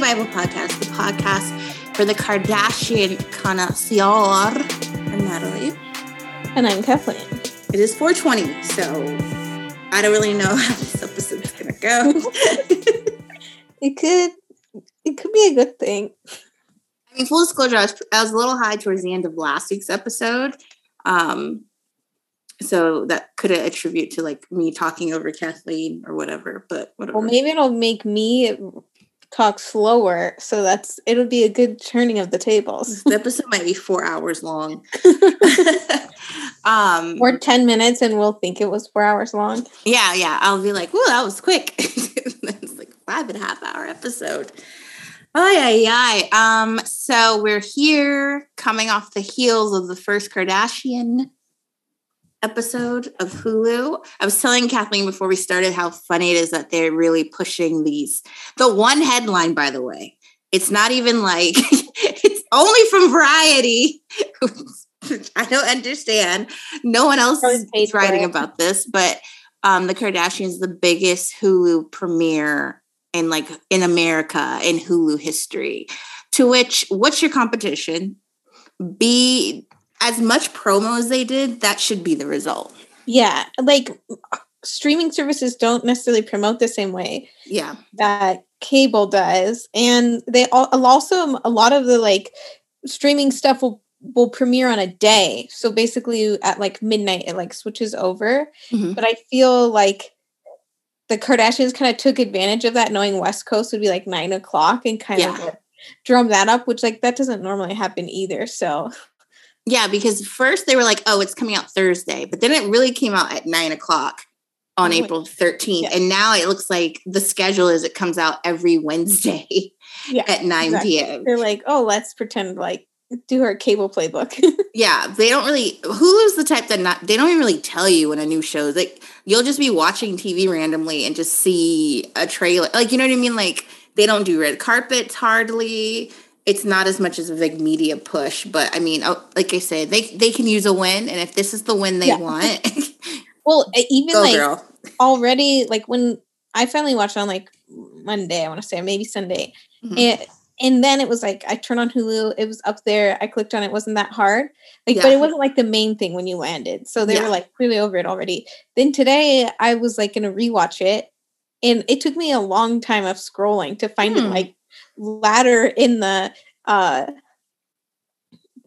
Bible Podcast, the podcast for the Kardashian connoisseur. I'm Natalie. And I'm Kathleen. It is 420, so I don't really know how this episode's gonna go. it could it could be a good thing. I mean, full disclosure, I was, I was a little high towards the end of last week's episode. Um, so that could attribute to like me talking over Kathleen or whatever, but whatever. Well, maybe it'll make me talk slower. So that's it'll be a good turning of the tables. the episode might be four hours long. um or 10 minutes and we'll think it was four hours long. Yeah, yeah. I'll be like, oh, that was quick. it's like five and a half hour episode. Oh yeah, yeah. Um, so we're here coming off the heels of the first Kardashian episode of Hulu. I was telling Kathleen before we started how funny it is that they're really pushing these. The one headline, by the way, it's not even like it's only from Variety. I don't understand. No one else is writing about this, but um, the Kardashians, the biggest Hulu premiere in like in America in Hulu history. To which, what's your competition? Be as much promo as they did, that should be the result. Yeah, like streaming services don't necessarily promote the same way. Yeah, that cable does, and they also a lot of the like streaming stuff will will premiere on a day. So basically, at like midnight, it like switches over. Mm-hmm. But I feel like the Kardashians kind of took advantage of that, knowing West Coast would be like nine o'clock, and kind yeah. of drum that up, which like that doesn't normally happen either. So yeah, because first they were like, "Oh, it's coming out Thursday," but then it really came out at nine o'clock on oh, April thirteenth, yeah. and now it looks like the schedule is it comes out every Wednesday yeah, at nine exactly. p.m. They're like, "Oh, let's pretend like do our cable playbook." yeah, they don't really. Hulu's the type that not they don't even really tell you when a new show. is Like you'll just be watching TV randomly and just see a trailer. Like you know what I mean? Like they don't do red carpets hardly it's not as much as a big media push. But I mean, oh, like I said, they they can use a win, and if this is the win they yeah. want, well, even go, like girl. already, like when I finally watched on like Monday, I want to say maybe Sunday, mm-hmm. and and then it was like I turned on Hulu, it was up there. I clicked on it, wasn't that hard, like, yeah. but it wasn't like the main thing when you landed. So they yeah. were like really over it already. Then today, I was like gonna rewatch it, and it took me a long time of scrolling to find hmm. it like ladder in the uh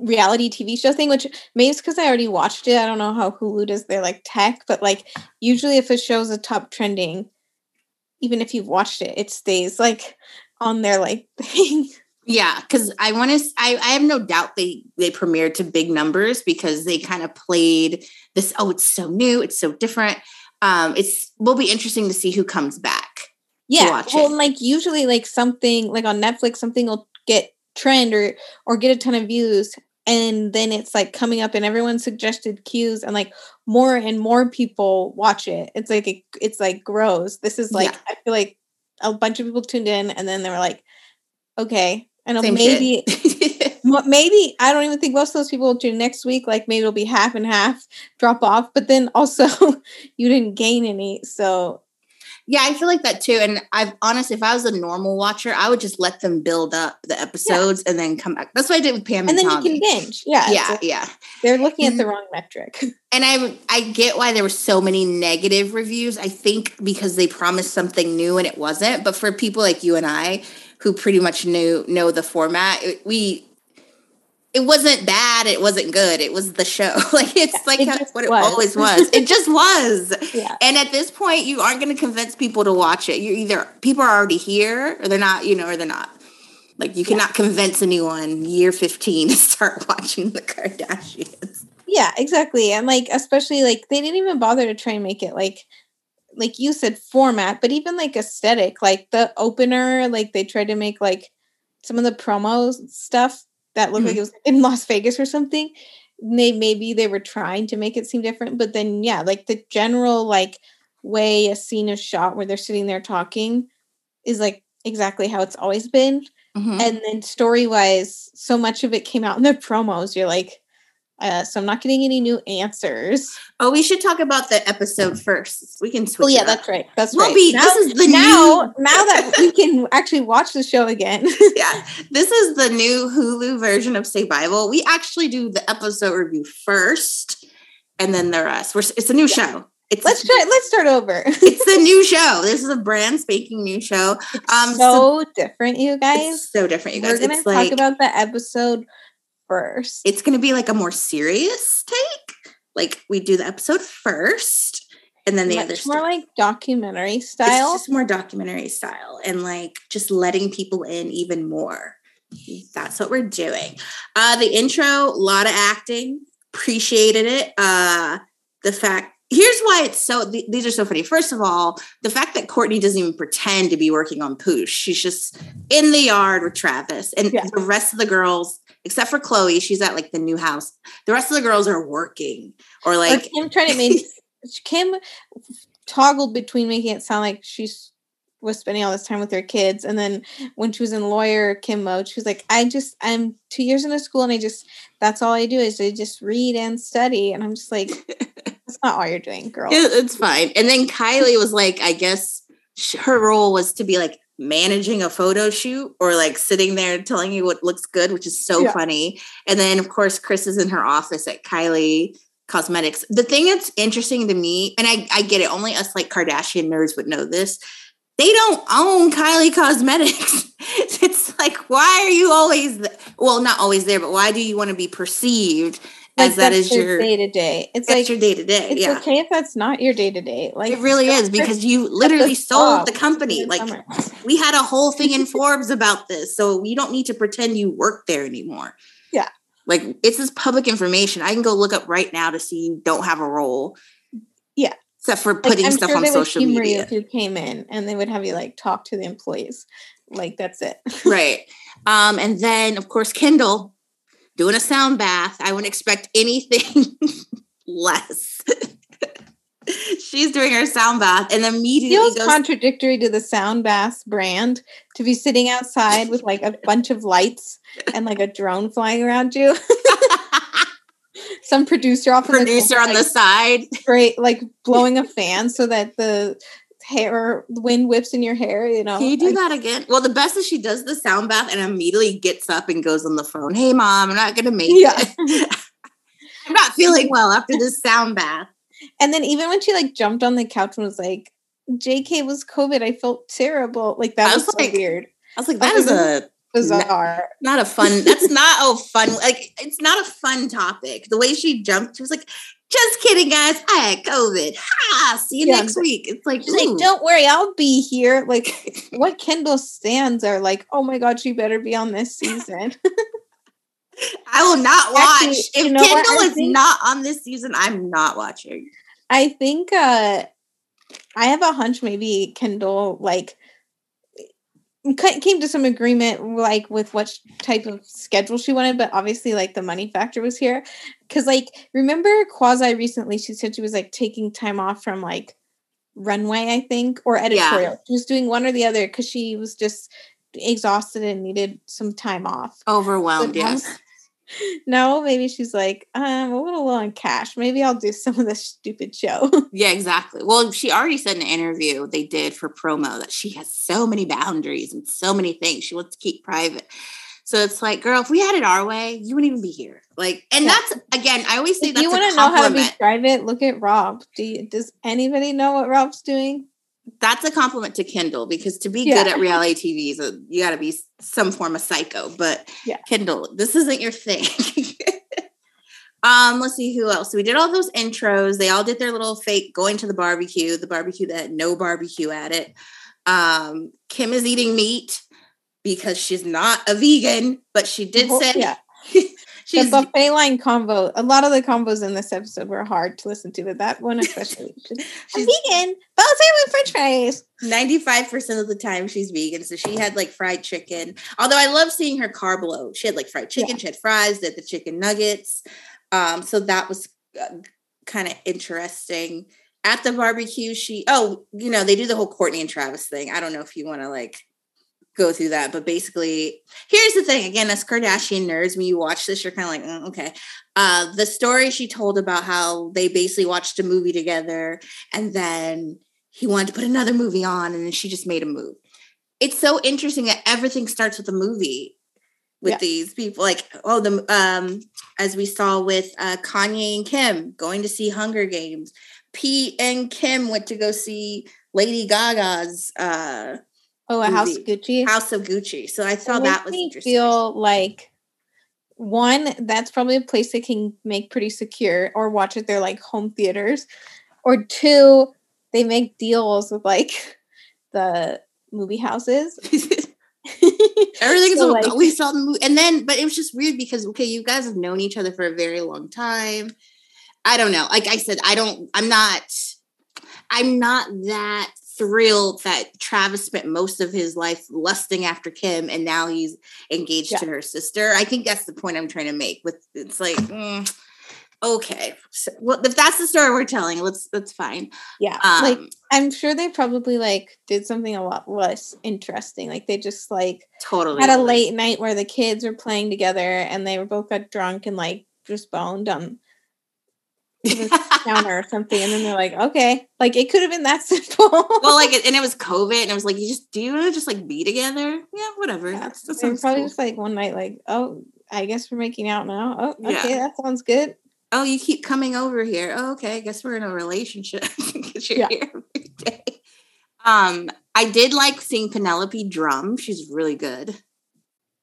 reality TV show thing, which maybe it's because I already watched it. I don't know how Hulu does their like tech, but like usually if a show's a top trending, even if you've watched it, it stays like on their like thing. Yeah, because I want to. I, I have no doubt they they premiered to big numbers because they kind of played this. Oh, it's so new, it's so different. Um, it's will be interesting to see who comes back yeah well like usually like something like on netflix something will get trend or or get a ton of views and then it's like coming up in everyone's suggested queues and like more and more people watch it it's like it, it's like grows this is like yeah. i feel like a bunch of people tuned in and then they were like okay I know Same maybe maybe I don't even think most of those people will tune next week. Like maybe it'll be half and half drop off, but then also you didn't gain any. So yeah, I feel like that too. And I've honestly, if I was a normal watcher, I would just let them build up the episodes yeah. and then come back. That's what I did with Pam and, and then Tommy. you can binge. Yeah, yeah, yeah. They're looking at the mm-hmm. wrong metric. And I, I get why there were so many negative reviews. I think because they promised something new and it wasn't. But for people like you and I, who pretty much knew know the format, we it wasn't bad it wasn't good it was the show like it's yeah, like it what was. it always was it just was yeah. and at this point you aren't going to convince people to watch it You're either people are already here or they're not you know or they're not like you cannot yeah. convince anyone year 15 to start watching the kardashians yeah exactly and like especially like they didn't even bother to try and make it like like you said format but even like aesthetic like the opener like they tried to make like some of the promos stuff that looked mm-hmm. like it was in Las Vegas or something. They maybe they were trying to make it seem different, but then yeah, like the general like way a scene is shot where they're sitting there talking is like exactly how it's always been. Mm-hmm. And then story wise, so much of it came out in the promos. You're like, Uh, so I'm not getting any new answers. Oh, we should talk about the episode first. We can switch. Oh yeah, that's right. That's we'll right. Be, now, this is the now new... now that we can actually watch the show again. yeah, this is the new Hulu version of Say Bible. We actually do the episode review first, and then the rest. We're, it's a new yeah. show. It's let's try. Let's start over. it's a new show. This is a brand spanking new show. Um, so, so different, you guys. so different, you guys. We're gonna it's talk like, about the episode first. It's gonna be like a more serious take. Like we do the episode first, and then the Much other more stuff. like documentary style. It's just more documentary style, and like just letting people in even more. That's what we're doing. Uh, the intro, a lot of acting. Appreciated it. Uh, the fact here's why it's so th- these are so funny first of all the fact that kourtney doesn't even pretend to be working on poosh she's just in the yard with travis and Yeah. the rest of the girls except for khloe she's at like the new house. The rest of the girls are working. Or Or like Kim trying to make Kim toggled between making it sound like she's was spending all this time with her kids, and then when she was in lawyer Kim mode, she was like, "I just I'm two years in into school, and I just that's all I do is I just read and study," and I'm just like, "That's not all you're doing, girl." it- it's fine. And then kylie was like i guess her role was to be like managing a photo shoot or like sitting there telling you what looks good which is so Yeah. funny. And then of course kris is in her office at kylie cosmetics. The thing that's interesting to me and i, I get it only us like kardashian nerds would know this they don't own kylie cosmetics. It's like why are you always th- well not always there but why do you want to be perceived as that is your day to day. It's like your day to day it's yeah okay if that's not your day to day. Like it really is because you literally sold the company. Like summer. we had a whole thing in Forbes about this. So you don't need to pretend you work there anymore. Yeah. Like it's this public information. I can go look up right now to see you don't have a role. Yeah. Except for Like, putting I'm stuff sure on social media. if you came in and they would have you like talk to the employees. Like that's it. right. Um, and then of course Kendall doing a sound bath. I wouldn't expect anything less. She's doing her sound bath and immediately feels goes contradictory to the sound bath brand to be sitting outside with like a bunch of lights and like a drone flying around you. Some producer off producer on the side. straight like blowing a fan so that the hair the wind whips in your hair, you know. Can you do like, that again? Well, the best is she does the sound bath and immediately gets up and goes on the phone. Hey, mom, I'm not gonna make Yeah. it. I'm not feeling well after this sound bath. And then even when she like jumped on the couch and was like, JK was COVID, I felt terrible. Like that I was, was so weird. I was like, That that is was a Bizarre. not a fun. That's not a fun. Like, it's not a fun topic. The way she jumped, she was like, "Just kidding, guys. I had COVID. Ha! See you Yeah, next week." It's like, like, don't worry, I'll be here. Like, what Kendall stands are like, oh my god, she better be on this season. I will not watch. Actually, if you know? Kendall is think- not on this season, I'm not watching. I think uh I have a hunch maybe Kendall like came to some agreement like with what type of schedule she wanted but obviously like the money factor was here cuz like remember quasi recently she said she was like taking time off from like runway I think or editorial she was doing one or the other cuz she was just exhausted and needed some time off Overwhelmed. Now- Yes. No maybe she's like "Uh, i'm a little low on cash maybe i'll do some of this stupid show Yeah, exactly. Well, she already said in an interview they did for promo that she has so many boundaries and so many things she wants to keep private. So it's like, girl, if we had it our way, you wouldn't even be here. Like, and Yeah. that's again, I always say if that's you want to know how to be private, look at Rob. Do you, does anybody know what Rob's doing? That's a compliment to Kendall because to be Yeah. good at reality TV, is you got to be some form of psycho. But Yeah. Kendall, this isn't your thing. um, let's see who else. We did all those intros. They all did their little fake going to the barbecue, the barbecue that had no barbecue at it. Um, Kim is eating meat because she's not a vegan, but she did Well, say yeah. The buffet line combo. A lot of the combos in this episode were hard to listen to, but that one especially. I'm She's- vegan, but I'll say with French fries. 95% of the time she's vegan. So she had like fried chicken. Although I love seeing her carb load. She had like fried chicken, she had fries, did the chicken nuggets. Um, so that was uh, kind of interesting. At the barbecue, she, oh, you know, they do the whole Kourtney and Travis thing. I don't know if you want to like go through that. But basically, here's the thing again, as Kardashian nerds, when you watch this, you're kind of like, mm, okay. Uh, the story she told about how they basically watched a movie together and then he wanted to put another movie on and then she just made a move. It's so interesting that everything starts with a movie with yeah. these people. Like, oh, the um, as we saw with uh, Kanye and Kim going to see Hunger Games. Pete and Kim went to go see Lady Gaga's uh Oh, a House of Gucci. House of Gucci. So I thought that was interesting. Feel like one, that's probably a place they can make pretty secure or watch at their like home theaters. Or two, they make deals with like the movie houses. Everything's so, like, we saw the movie, and then, but it was just weird because okay, you guys have known each other for a very long time. I don't know. Like I said, I don't. I'm not. I'm not that thrilled that Travis spent most of his life lusting after Kim and now he's engaged yeah. to her sister. I think that's the point I'm trying to make. With it's like, mm, okay, so, well, if that's the story we're telling, let's that's fine. Yeah, um, like I'm sure they probably like did something a lot less interesting. Like they just like totally had a late night where the kids were playing together and they were both got drunk and like just boned on counter or something, and then they're like, okay, like it could have been that simple. well, like, and it was COVID, and it was like, you just do you want to just like be together? Yeah, whatever. Yeah, that's, that probably cool. just like one night, like, oh, I guess we're making out now. Oh, okay, yeah. that sounds good. Oh, you keep coming over here. Oh, okay, I guess we're in a relationship because you're yeah. here every day. Um, I did like seeing Penelope drum. She's really good.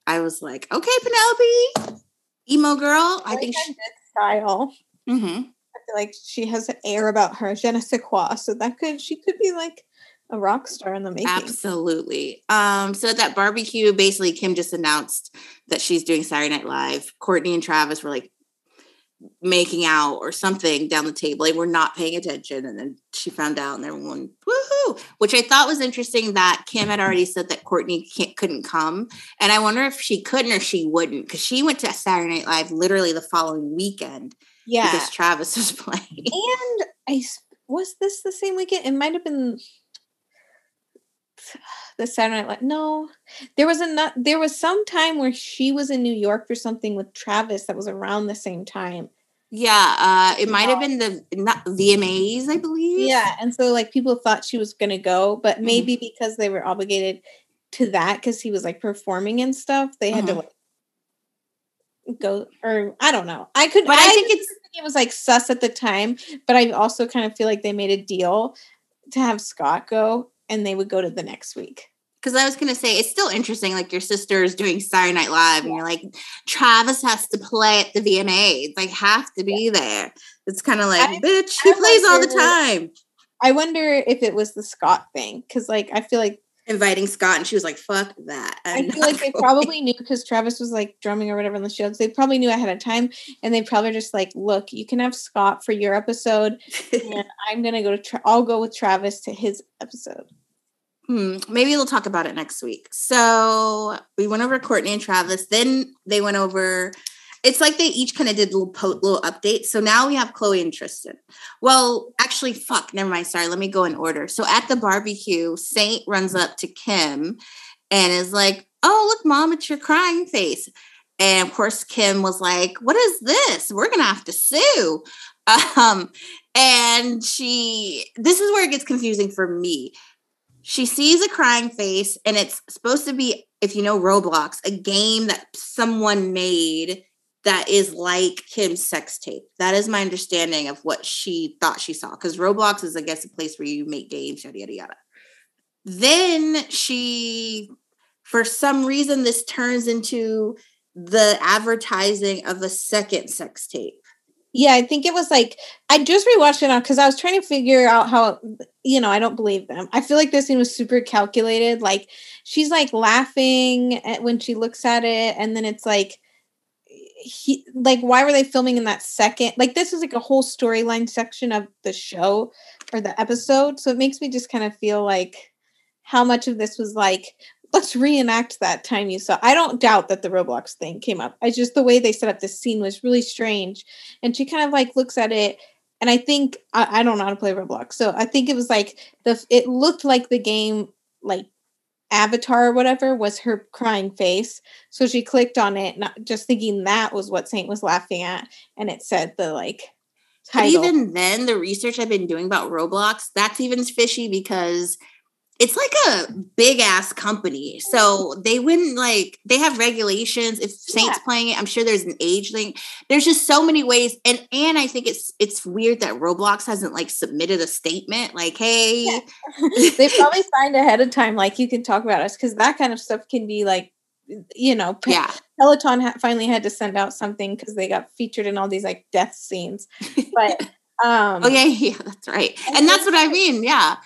I was like, okay, Penelope, emo girl. I, I think she style. Mm-hmm like she has an air about her, je ne sais quoi. So that could she could be like a rock star in the making. Absolutely. Um, so at that barbecue, basically Kim just announced that she's doing Saturday Night Live. Kourtney and Travis were like making out or something down the table. They were not paying attention. And then she found out and everyone, woohoo, which I thought was interesting that Kim had already said that Kourtney couldn't come. And I wonder if she couldn't or she wouldn't because she went to Saturday Night Live literally the following weekend yeah. Because Travis was playing. And I was this the same weekend? It might have been the Saturday Night Live. No, there was a there was some time where she was in New York for something with Travis that was around the same time. Yeah, uh, it might have been the not VMAs, I believe. Yeah, and so like people thought she was gonna go, but mm-hmm. maybe mm-hmm. because they were obligated to that because he was like performing and stuff, they had mm-hmm. to like go or I don't know. I could, but I, I think it's it was like sus at the time, but I also kind of feel like they made a deal to have Scott go, and they would go to the next week. Because I was gonna say it's still interesting, like your sister is doing Saturday Night Live, and you're like, Travis has to play at the VMAs, like have to be there. It's kind of like, I, bitch, he I plays wonder, all the time. I wonder if it was the Scott thing, because like I feel like inviting Scott, and she was like, "Fuck that." I'm i feel like they probably knew because Travis was like drumming or whatever in the shows. They probably knew ahead of time, and they probably just like, "Look, you can have Scott for your episode, and I'm gonna go to. Tra- I'll go with Travis to his episode." Hmm, maybe we'll talk about it next week. So we went over Kourtney and Travis. Then they went over it's like they each kind of did little po- little updates. So now we have Khloe and Tristan. Well, actually, fuck, never mind. Sorry, let me go in order. So at the barbecue, Saint runs up to Kim and is like, "Oh, look, mom, it's your crying face." And of course, Kim was like, "What is this? We're gonna have to sue." Um, and she, this is where it gets confusing for me. She sees a crying face, and it's supposed to be, if you know Roblox, a game that someone made that is like Kim's sex tape. That is my understanding of what she thought she saw. Because Roblox is, I guess, a place where you make games, yada yada yada. Then she, for some reason, this turns into the advertising of a second sex tape. Yeah, I think it was like I just rewatched it now because I was trying to figure out how you know I don't believe them. I feel like this scene was super calculated. Like she's like laughing when she looks at it, and then it's like he like why were they filming in that second like this is like a whole storyline section of the show or the episode so it makes me just kind of feel like how much of this was like let's reenact that time you saw i don't doubt that the roblox thing came up. I just the way they set up this scene was really strange and she kind of like looks at it and i think I, I don't know how to play roblox so i think it was like the it looked like the game like avatar or whatever was her crying face. So she clicked on it, not just thinking that was what Saint was laughing at, and it said the like title. But even then, the research I've been doing about Roblox, that's even fishy because it's like a big ass company. So they wouldn't like they have regulations. If Saints yeah. playing it, I'm sure there's an age thing. There's just so many ways. And and I think it's it's weird that Roblox hasn't like submitted a statement like, hey. Yeah. they probably signed ahead of time, like you can talk about us because that kind of stuff can be like you know, yeah. Peloton ha- finally had to send out something because they got featured in all these like death scenes. But um oh yeah, yeah, that's right. And, and that's what I mean. Yeah.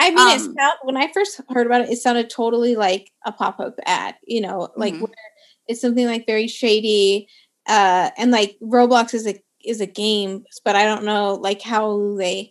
I mean, um, it sound, when I first heard about it, it sounded totally like a pop up ad. You know, like mm-hmm. it's something like very shady, uh, and like Roblox is a is a game, but I don't know like how they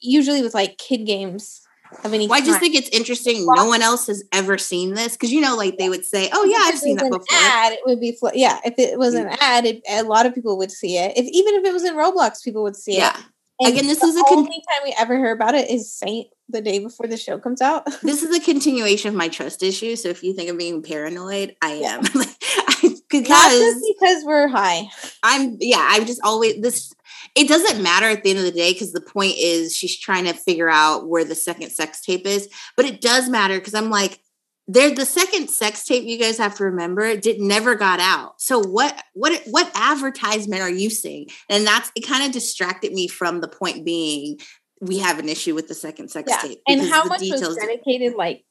usually with like kid games of any. Well, I just think it's interesting. No one else has ever seen this because you know, like they would say, "Oh yeah, I've seen that before." Ad, it would be yeah. If it was an ad, it, a lot of people would see it. If even if it was in Roblox, people would see yeah. it. And Again, this is the con- only time we ever hear about it is Saint the day before the show comes out. this is a continuation of my trust issue. So if you think I'm being paranoid, I am. because Not just because we're high. I'm yeah, I'm just always this it doesn't matter at the end of the day because the point is she's trying to figure out where the second sex tape is. But it does matter because I'm like, there the second sex tape you guys have to remember did never got out so what what what advertisement are you seeing and that's it kind of distracted me from the point being we have an issue with the second sex yeah. tape and how much was dedicated like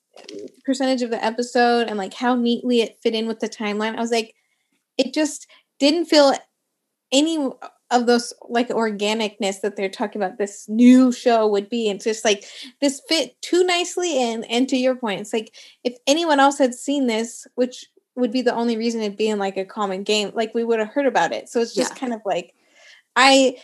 percentage of the episode and like how neatly it fit in with the timeline i was like it just didn't feel any of those like organicness that they're talking about this new show would be and just like this fit too nicely in and to your point it's like if anyone else had seen this which would be the only reason it being like a common game like we would have heard about it so it's just yeah. kind of like i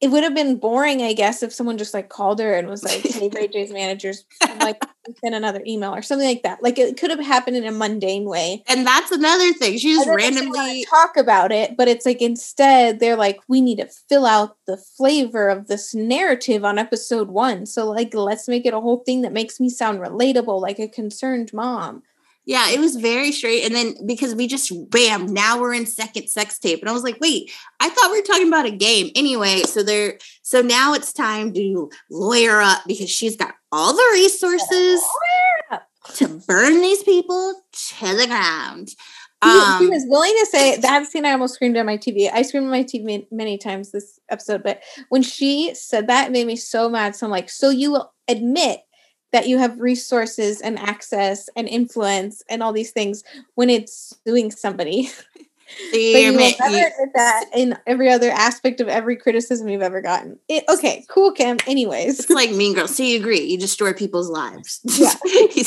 it would have been boring, I guess, if someone just like called her and was like, "Hey, Ray J's managers, like send another email or something like that." Like it could have happened in a mundane way. And that's another thing. She just randomly talk about it, but it's like instead they're like, "We need to fill out the flavor of this narrative on episode one." So like, let's make it a whole thing that makes me sound relatable, like a concerned mom. Yeah, it was very straight. And then because we just bam, now we're in second sex tape. And I was like, wait, I thought we were talking about a game. Anyway, so there so now it's time to lawyer up because she's got all the resources to burn these people to the ground. Um, he, was willing to say that scene I almost screamed on my TV. I screamed on my TV many times this episode, but when she said that, it made me so mad. So I'm like, so you will admit that you have resources and access and influence and all these things when it's suing somebody. but you will never admit that in every other aspect of every criticism you've ever gotten. It, okay, cool, Kim. Anyways, it's like Mean Girls. So you agree? You destroy people's lives. Yeah,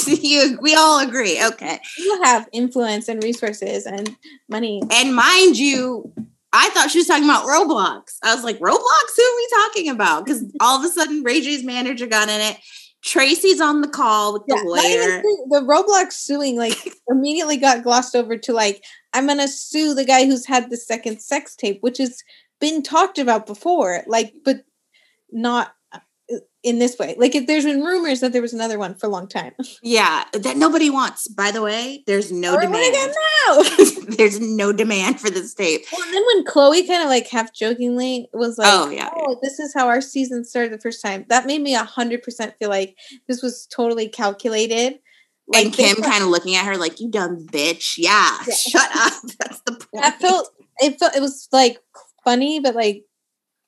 you, we all agree. Okay, you have influence and resources and money. And mind you, I thought she was talking about Roblox. I was like, Roblox? Who are we talking about? Because all of a sudden, Ray J's manager got in it. Tracy's on the call with the yeah, lawyer. The Roblox suing like immediately got glossed over to like, I'm gonna sue the guy who's had the second sex tape, which has been talked about before, like, but not in this way. Like if there's been rumors that there was another one for a long time. Yeah, that nobody wants. By the way, there's no demand. there's no demand for this tape. Well, and then when Khloe kind of like half jokingly was like, "Oh yeah, oh, this is how our season started the first time," that made me a hundred percent feel like this was totally calculated. Like and Kim kind of looking at her like, "You dumb bitch." Yeah, yeah. shut up. That's the point. That felt. It felt. It was like funny, but like,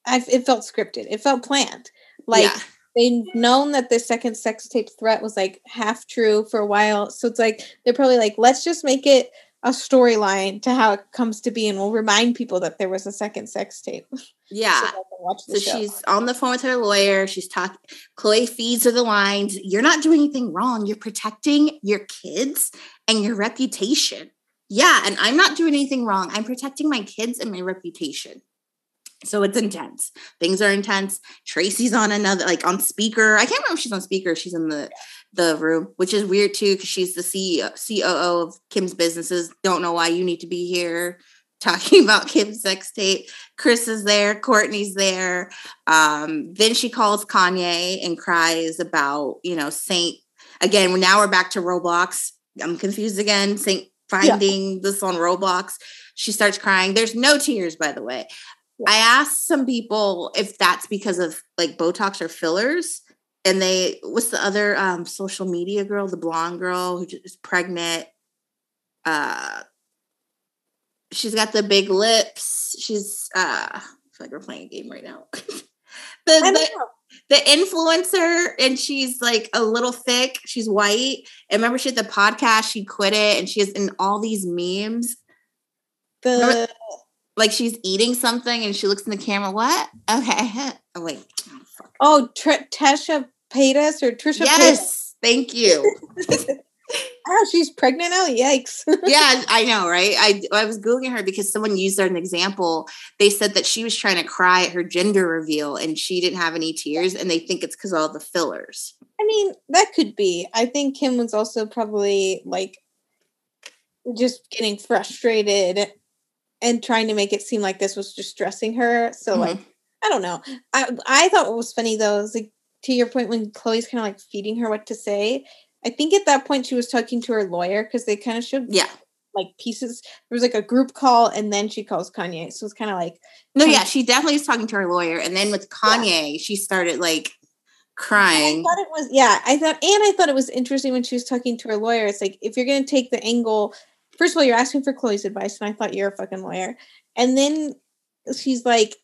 I. It felt scripted. It felt planned. Like. Yeah they've known that the second sex tape threat was like half true for a while. So it's like they're probably like, let's just make it a storyline to how it comes to be, and we'll remind people that there was a second sex tape. Yeah. so, so she's on the phone with her lawyer. She's talking. Khloe feeds her the lines. You're not doing anything wrong. You're protecting your kids and your reputation. Yeah, and I'm not doing anything wrong. I'm protecting my kids and my reputation. So it's intense. Things are intense. Tracy's on another, like on speaker. I can't remember if she's on speaker. She's in the the room, which is weird too, because she's the CEO, COO of Kim's businesses. Don't know why you need to be here talking about Kim's sex tape. Kris is there. Kourtney's there. Um, then she calls Kanye and cries about, you know, Saint again, now we're back to Roblox. I'm confused again. Saint finding yeah. this on Roblox. She starts crying. There's no tears, by the way. I asked some people if that's because of like Botox or fillers. And they, what's the other um, social media girl, the blonde girl who is pregnant? Uh, she's got the big lips. She's, uh, I feel like we're playing a game right now. the, the, the influencer and she's like a little thick. She's white. And remember, she had the podcast. She quit it, and she is in all these memes. The remember, like she's eating something, and she looks in the camera. What? Okay. Oh wait. Oh, oh Tr- Tasha Paytas or Trisha. Yes. Thank you. oh, she's pregnant now. Yikes. yeah, I know, right? I I was googling her because someone used her as an example. They said that she was trying to cry at her gender reveal and she didn't have any tears, and they think it's because all the fillers. I mean, that could be. I think Kim was also probably like just getting frustrated and trying to make it seem like this was just stressing her. So mm-hmm. like I don't know. I I thought what was funny though is like to your point when Khloe's kind of like feeding her what to say I think at that point she was talking to her lawyer because they kind of showed yeah like pieces. There was like a group call, and then she calls Kanye. So it's kind of like no, yeah, she definitely was talking to her lawyer, and then with Kanye, yeah. she started like crying. I thought it was yeah. I thought, and I thought it was interesting when she was talking to her lawyer. It's like if you're going to take the angle, first of all, you're asking for Khloe's advice, and I thought you're a fucking lawyer, and then she's like.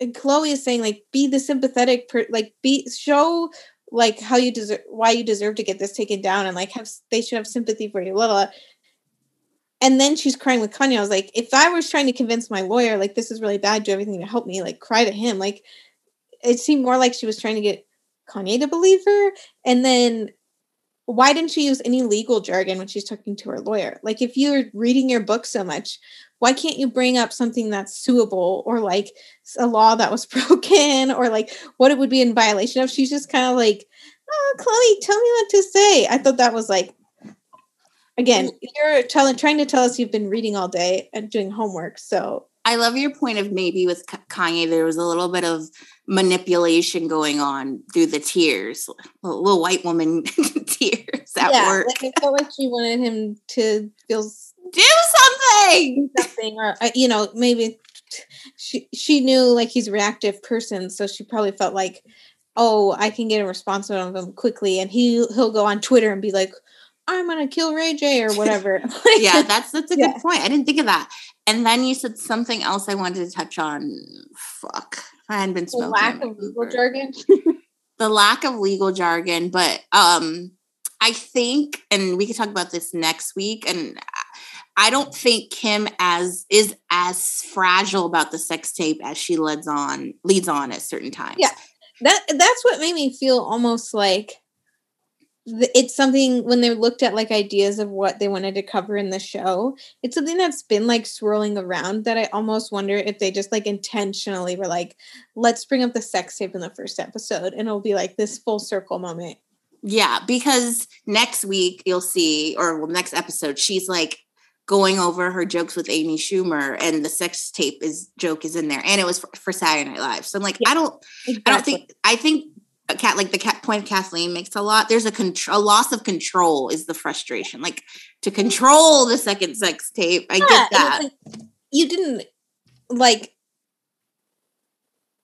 And Khloe is saying, like, be the sympathetic, per- like, be show like how you deserve why you deserve to get this taken down and like have they should have sympathy for you little and then she's crying with Kanye. I was like, if I was trying to convince my lawyer, like this is really bad, do everything to help me, like cry to him. Like it seemed more like she was trying to get Kanye to believe her. And then why didn't she use any legal jargon when she's talking to her lawyer? Like if you're reading your book so much, why can't you bring up something that's suable or like a law that was broken or like what it would be in violation of? She's just kind of like, oh, Khloe, tell me what to say. I thought that was like, again, you're telling, trying to tell us you've been reading all day and doing homework. So I love your point of maybe with Kanye, there was a little bit of manipulation going on through the tears, little white woman tears at yeah, work. Like I felt like she wanted him to feel do something, do something, or uh, you know, maybe she she knew like he's a reactive person, so she probably felt like, oh, I can get a response out of him quickly, and he he'll go on Twitter and be like, I'm gonna kill Ray J or whatever. yeah, that's that's a yeah. good point. I didn't think of that. And then you said something else I wanted to touch on. Fuck, I hadn't been smoking. The lack of legal jargon. the lack of legal jargon, but um, I think, and we could talk about this next week. And I don't think Kim as is as fragile about the sex tape as she leads on leads on at certain times. Yeah, that that's what made me feel almost like it's something when they looked at like ideas of what they wanted to cover in the show it's something that's been like swirling around that i almost wonder if they just like intentionally were like let's bring up the sex tape in the first episode and it'll be like this full circle moment yeah because next week you'll see or well, next episode she's like going over her jokes with amy schumer and the sex tape is joke is in there and it was for, for saturday night live so i'm like yeah, i don't exactly. i don't think i think cat like the cat point Kathleen makes a lot. There's a control, a loss of control is the frustration. Like to mm-hmm. control the second sex tape. I yeah, get that. Like, you didn't like.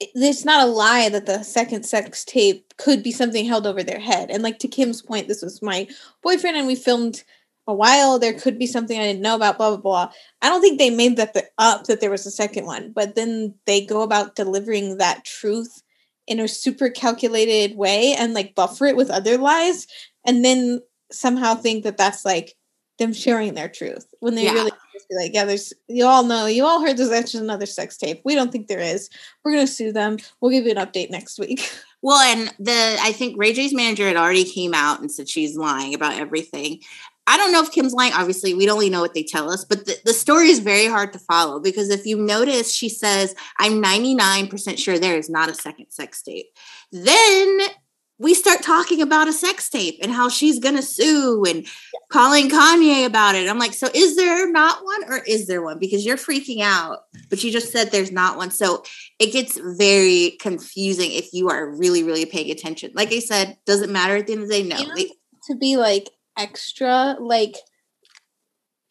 It's not a lie that the second sex tape could be something held over their head. And like to Kim's point, this was my boyfriend, and we filmed a while. There could be something I didn't know about. Blah blah blah. I don't think they made that the, up that there was a second one, but then they go about delivering that truth in a super calculated way and like buffer it with other lies and then somehow think that that's like them sharing their truth when they yeah. really like yeah there's you all know you all heard there's actually another sex tape. We don't think there is. We're going to sue them. We'll give you an update next week. Well and the i think ray j's manager had already came out and said she's lying about everything I don't know if Kim's lying. Obviously, we don't only know what they tell us, but the, the story is very hard to follow because if you notice, she says, I'm 99% sure there is not a second sex tape. Then we start talking about a sex tape and how she's going to sue and calling Kanye about it. I'm like, so is there not one or is there one? Because you're freaking out, but you just said there's not one. So it gets very confusing if you are really, really paying attention. Like I said, doesn't matter at the end of the day. No, to be like extra like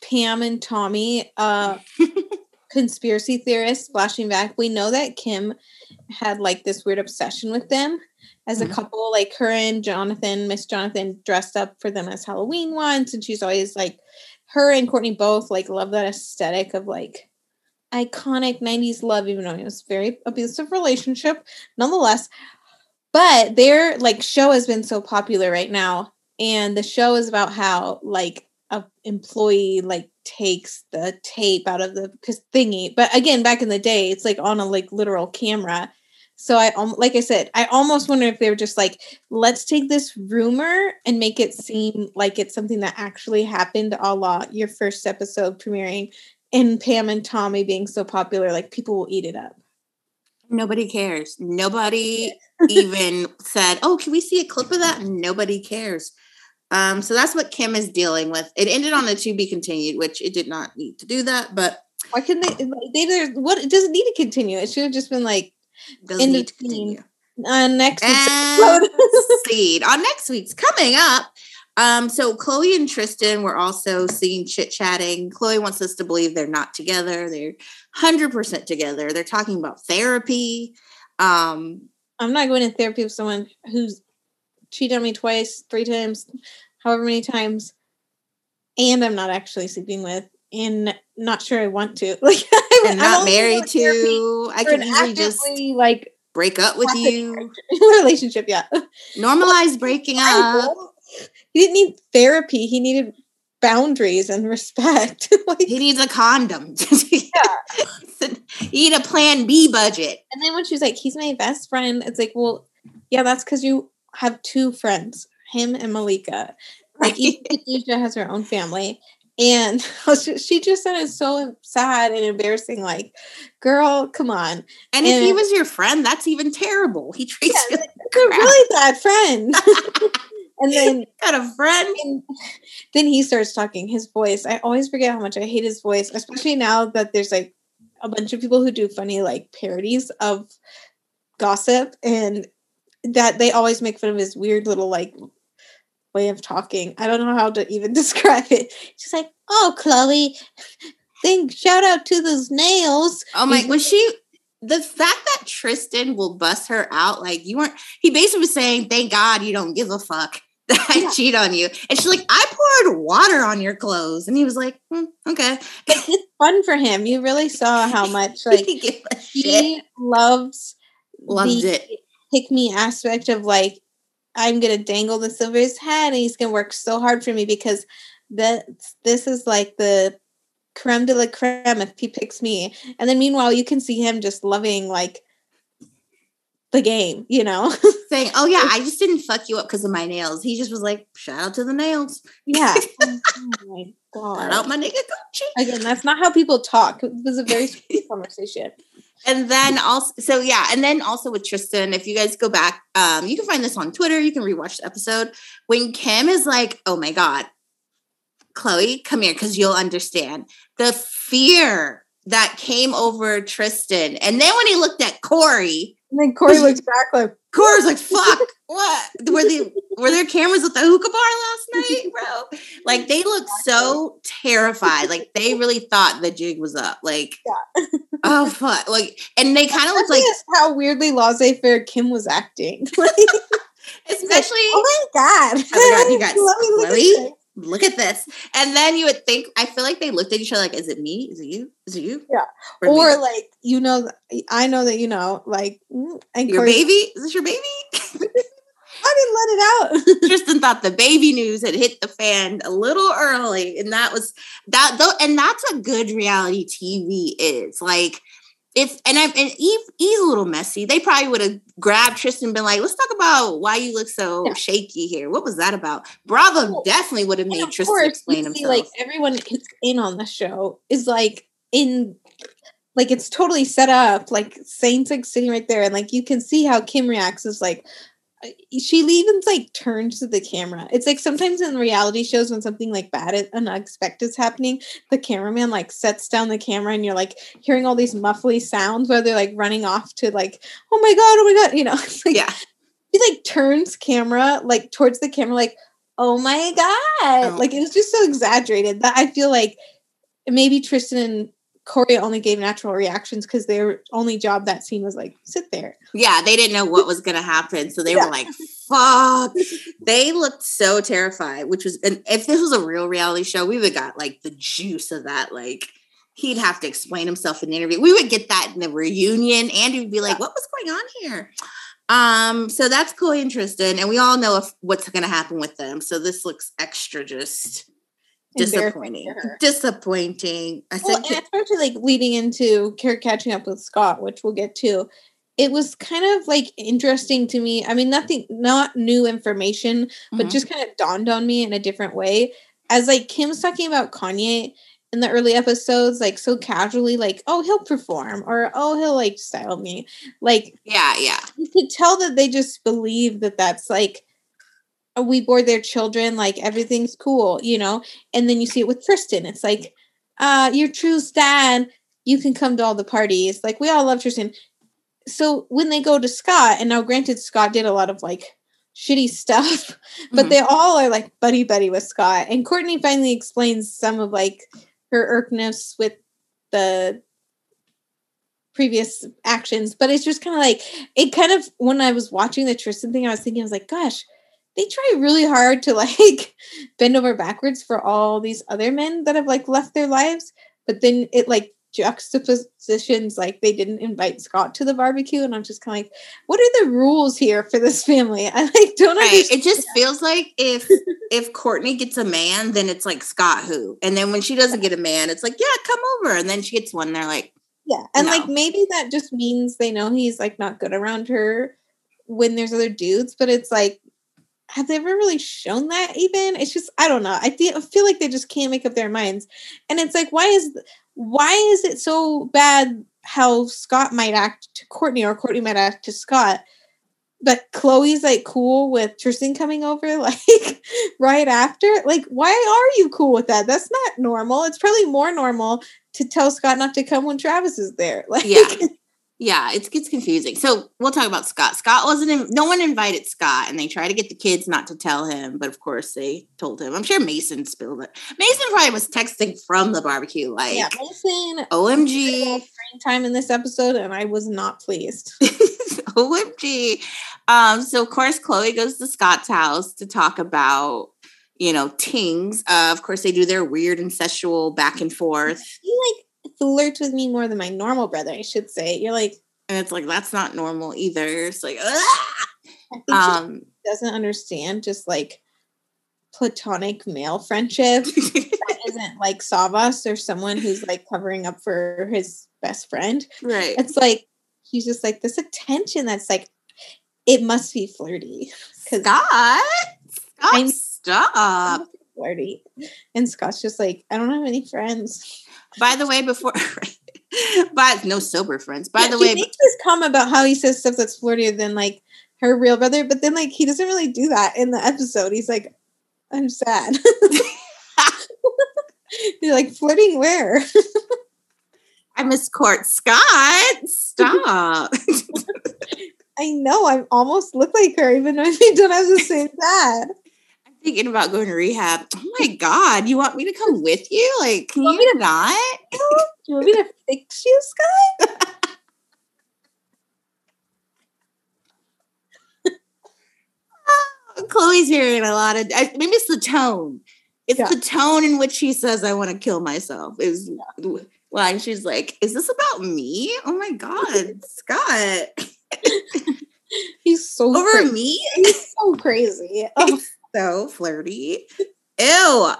Pam and Tommy uh conspiracy theorists flashing back. We know that Kim had like this weird obsession with them as a mm-hmm. couple, like her and Jonathan, Miss Jonathan dressed up for them as Halloween once, and she's always like her and Kourtney both like love that aesthetic of like iconic 90s love, even though it was very abusive relationship, nonetheless. But their like show has been so popular right now. And the show is about how like a employee like takes the tape out of the thingy. But again, back in the day, it's like on a like literal camera. So I um, like I said, I almost wonder if they were just like, let's take this rumor and make it seem like it's something that actually happened, a la your first episode premiering and Pam and Tommy being so popular, like people will eat it up. Nobody cares. Nobody even said, "Oh, can we see a clip of that?" Nobody cares. Um, so that's what Kim is dealing with. It ended on a to be continued, which it did not need to do that. But why couldn't they? They what? It doesn't need to continue. It should have just been like in the continue. On next week's seed on next week's coming up. Um, so Khloe and Tristan were also seen chit chatting. Khloe wants us to believe they're not together. They're hundred percent together. They're talking about therapy. Um, I'm not going to therapy with someone who's cheated on me twice, three times, however many times, and I'm not actually sleeping with, and not sure I want to. Like, I'm, not married to. I can easily just like break up with you. Relationship, yeah. Normalize breaking up. He didn't need therapy. He needed boundaries and respect. like, he needs a condom. yeah. he need a plan B budget. And then when she's like, he's my best friend, it's like, well, yeah, that's because you have two friends, him and Malika. Like each has her own family. And she just said it's so sad and embarrassing. Like, girl, come on. And, and if he was your friend, that's even terrible. He treats yeah, you like a really bad friend. and then got a friend. Then he starts talking. His voice. I always forget how much I hate his voice, especially now that there's like a bunch of people who do funny like parodies of gossip and that they always make fun of his weird little like way of talking. I don't know how to even describe it. She's like, "Oh, Khloe, think shout out to those nails." Oh my, was she? The fact that Tristan will bust her out like you weren't. He basically was saying, "Thank God you don't give a fuck." That I yeah. cheat on you. And she's like, I poured water on your clothes. And he was like, hmm, okay. It's fun for him. You really saw how much like he loves loves the, it pick me aspect of like I'm gonna dangle this over his head and he's gonna work so hard for me because that this is like the creme de la creme if he picks me. And then meanwhile you can see him just loving like the game, you know? Saying, Oh yeah, I just didn't fuck you up because of my nails. He just was like, shout out to the nails. Yeah. oh my god. Out my nigga Gucci. Again, that's not how people talk. It was a very sweet conversation and then also so yeah and then also with tristan if you guys go back um you can find this on twitter you can rewatch the episode when kim is like oh my god Khloe, come here because you'll understand the fear that came over tristan and then when he looked at corey and then corey looks back like "Corey's like, fuck, what? Were they were there cameras at the hookah bar last night, bro? Like they looked so terrified. Like they really thought the jig was up. Like, yeah. oh fuck. Like, and they kind of looked like how weirdly laissez-faire Kim was acting. Especially, like, oh my god, oh my god, you got Khloe look at this. And then you would think, I feel like they looked at each other like, is it me? Is it you? Is it you? Yeah. Or, or like, you know, I know that you know, like, mm, and your course, baby? Is this your baby? I didn't let it out. Tristan thought the baby news had hit the fan a little early. And that was that though, and that's a good reality TV is like if and I'm and Eve Eve's a little messy. They probably would have grabbed Tristan and been like, let's talk about why you look so yeah. shaky here. What was that about? Bravo well, definitely would have made Tristan course, explain himself. like everyone is in on the show is like in like it's totally set up. Like Saint's like sitting right there, and like you can see how Kim reacts is like, she even like turns to the camera. It's like sometimes in reality shows when something like bad and unexpected is happening, the cameraman like sets down the camera and you're like hearing all these muffly sounds where they're like running off to like, oh my god, oh my god, you know, like, yeah. He like turns camera like towards the camera, like, oh my god! Oh. Like it was just so exaggerated that I feel like maybe Tristan and Corey only gave natural reactions because their only job that scene was like sit there. Yeah, they didn't know what was gonna happen, so they yeah. were like, "Fuck!" they looked so terrified. Which was, and if this was a real reality show, we would got like the juice of that. Like he'd have to explain himself in the interview. We would get that in the reunion. Andy would be like, "What was going on here?" Um, so that's and Tristan, and we all know if, what's going to happen with them. So this looks extra just disappointing. Disappointing. I well, said, especially like leading into care catching up with Scott, which we'll get to. It was kind of like interesting to me. I mean, nothing, not new information, but mm-hmm. just kind of dawned on me in a different way. As like Kim's talking about Kanye, in the early episodes like so casually like oh he'll perform or oh he'll like style me like yeah yeah you could tell that they just believe that that's like we board their children like everything's cool you know? And then you see it with tristan. It's like uh your true dad you can come to all the parties. Like we all love tristan. So when they go to scott and now granted scott did a lot of like shitty stuff but mm-hmm. they all are like buddy buddy with scott. And kourtney finally explains some of like her irkness with the previous actions, but it's just kind of like it kind of when I was watching the Tristan thing, I was thinking, I was like, gosh, they try really hard to like bend over backwards for all these other men that have like left their lives, but then it like juxtapositions like they didn't invite Scott to the barbecue, and I'm just kind of like, what are the rules here for this family? I like don't right. Understand. It just feels like if if Kourtney gets a man, then it's like Scott who, and then when she doesn't get a man, it's like yeah, come over, and then she gets one. They're like yeah, and no. like maybe that just means they know he's like not good around her when there's other dudes, but it's like have they ever really shown that even? It's just i don't know i feel, feel like they just can't make up their minds and it's like why is why is it so bad how scott might act to kourtney or kourtney might act to scott but khloe's like cool with tristan coming over like right after? Like why are you cool with that? That's not normal. It's probably more normal to tell scott not to come when travis is there like yeah yeah, it gets confusing. So we'll talk about Scott. Scott wasn't in, no one invited Scott, and they tried to get the kids not to tell him, but of course they told him. I'm sure Mason spilled it. Mason probably was texting from the barbecue, like yeah, Mason. OMG, time in this episode, and I was not pleased. OMG. Um, so of course Khloe goes to Scott's house to talk about you know tings. Uh, of course they do their weird incestual back and forth. He like flirts with me more than my normal brother, I should say. You're like, and it's like that's not normal either. It's like, um, doesn't understand just like platonic male friendship that isn't like Savas or someone who's like covering up for his best friend. Right. It's like he's just like this attention that's like it must be flirty. Scott, Scott, stop. Flirty. And Scott's just like, I don't have any friends. By the way, before but no sober friends. By yeah, the way, makes this comment about how he says stuff that's flirtier than like her real brother, but then like he doesn't really do that in the episode. He's like, I'm sad. You're like flirting where? I miss Court Scott. Stop. I know. I almost look like her, even though we don't have the same dad thinking about going to rehab. Oh my god, you want me to come with you? Like, can you, you to not? you want me to fix you, Scott? Khloe's hearing a lot of. maybe it's the tone. It's yeah. the tone in which she says, "I want to kill myself." Is yeah. why she's like, "Is this about me?" Oh my god, Scott. He's so over crazy. me. He's so crazy. Oh so flirty. Ew.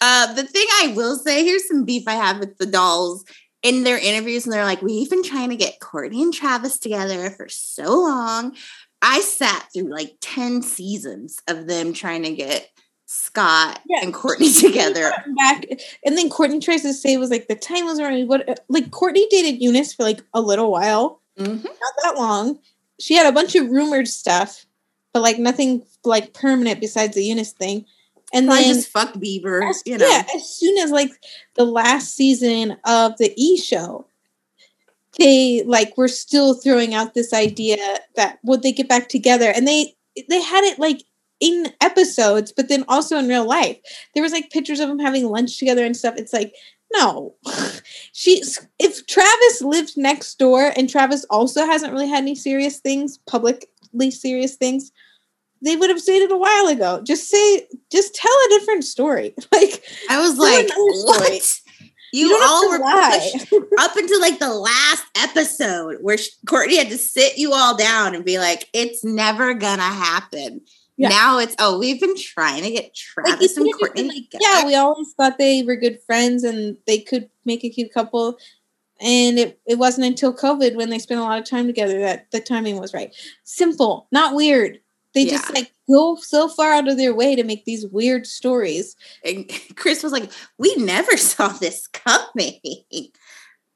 Uh, the thing I will say, here's some beef I have with the dolls in their interviews, and they're like, We've been trying to get Kourtney and Travis together for so long. I sat through like 10 seasons of them trying to get Scott yeah. and Kourtney together. Back and then Kourtney tries to say it was like the time was right. What like Kourtney dated Younes for like a little while. Mm-hmm. Not that long. She had a bunch of rumored stuff but like nothing like permanent besides the Younes thing. And Probably then just fuck Bieber, as, you know. Yeah, as soon as like the last season of the E show, they like were still throwing out this idea that would they get back together, and they they had it like in episodes, but then also in real life. There was like pictures of them having lunch together and stuff. It's like, no. She's if Travis lived next door and Travis also hasn't really had any serious things, publicly serious things, they would have dated a while ago. Just say, just tell a different story. Like I was like, what? You, you all were pushed up until like the last episode where Kourtney had to sit you all down and be like, it's never gonna happen. Yeah. Now it's oh, we've been trying to get Travis like, and Kourtney. Like, yeah, we always thought they were good friends and they could make a cute couple. And it, it wasn't until COVID when they spent a lot of time together that the timing was right. Simple, not weird. They yeah. just like go so far out of their way to make these weird stories. And kris was like, "We never saw this coming."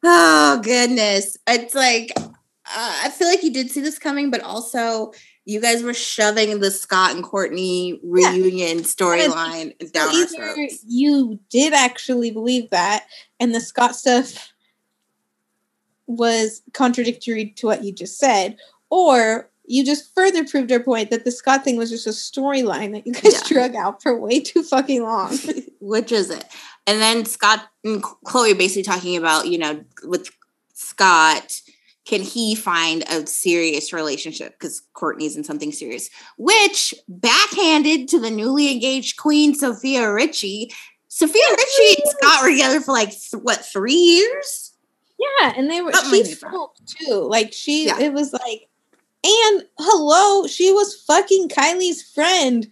oh goodness, it's like uh, I feel like you did see this coming, but also you guys were shoving the Scott and Kourtney reunion yeah. storyline down our throats. You did actually believe that, and the Scott stuff was contradictory to what you just said, or you just further proved our point that the Scott thing was just a storyline that you guys yeah. drug out for way too fucking long. Which is it? And then Scott and Khloé basically talking about, you know, with Scott, can he find a serious relationship? Because Kourtney's in something serious, which backhanded to the newly engaged queen, Sofia Richie. Sofia Richie and Scott were together for like, th- what, three years? Yeah, and they were, she spoke too. Like, she, yeah. it was like, and hello, she was fucking Kylie's friend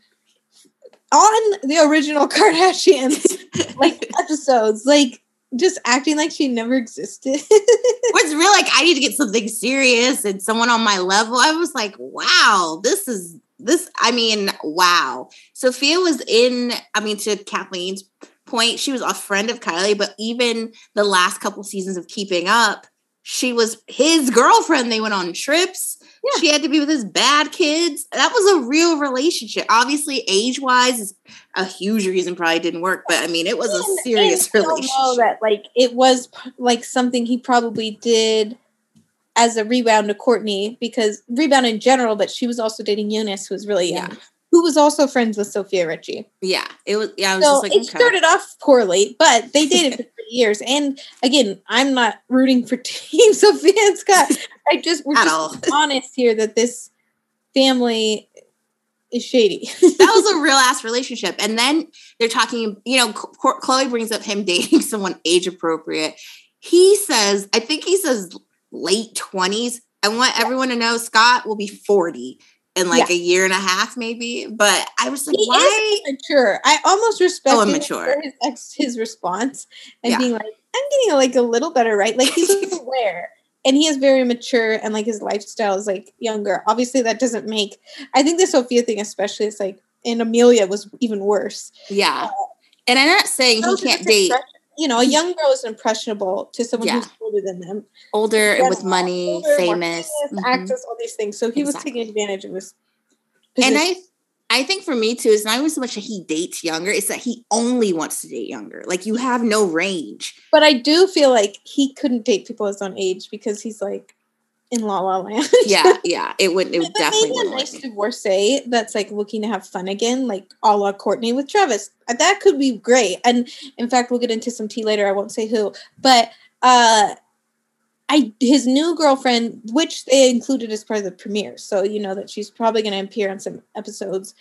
on the original Kardashians like episodes, like just acting like she never existed. was real like I need to get something serious and someone on my level. I was like, wow, this is this. I mean, wow. Sofia was in. I mean, to Kathleen's point, she was a friend of Kylie, but even the last couple seasons of Keeping Up, she was his girlfriend. They went on trips. Yeah. She had to be with his bad kids. That was a real relationship. Obviously, age wise is a huge reason probably didn't work, but I mean, it was and, a serious relationship. Know that like it was like something he probably did as a rebound to Kourtney because rebound in general, but she was also dating Younes, who was really young. Yeah who was also friends with Sofia Richie. Yeah, it was. Yeah, was so like, it okay. started off poorly, but they dated for three years. And again, I'm not rooting for Team Sofia and Scott. I just we're At just all. honest here that this family is shady. that was a real ass relationship. And then they're talking. You know, Khloe brings up him dating someone age appropriate. He says, I think he says late twenties. I want everyone to know Scott will be 40 in like yeah. a year and a half, maybe. But I was like, he why? mature. I almost respect oh, mature. his ex, his response and yeah. being like, I'm getting like a little better, right? Like he's aware. And he is very mature and like his lifestyle is like younger. Obviously, that doesn't make I think the Sofia thing, especially, is like and Amelia was even worse. Yeah. Uh, and I'm not saying he can't date you know, a young girl is impressionable to someone yeah. who's older than them. Older and with money, older, famous, mm-hmm. access, all these things. So he exactly. was taking advantage of his. Position. And I, I think for me too, it's not even so much that he dates younger; it's that he only wants to date younger. Like you have no range. But I do feel like he couldn't date people his own age because he's like in La La Land. yeah, yeah, it would. It would definitely. Maybe a nice divorcee that's like looking to have fun again, like a la Kourtney with Travis. Uh, that could be great. And in fact, we'll get into some tea later. I won't say who, but uh, I his new girlfriend, which they included as part of the premiere, so you know that she's probably going to appear on some episodes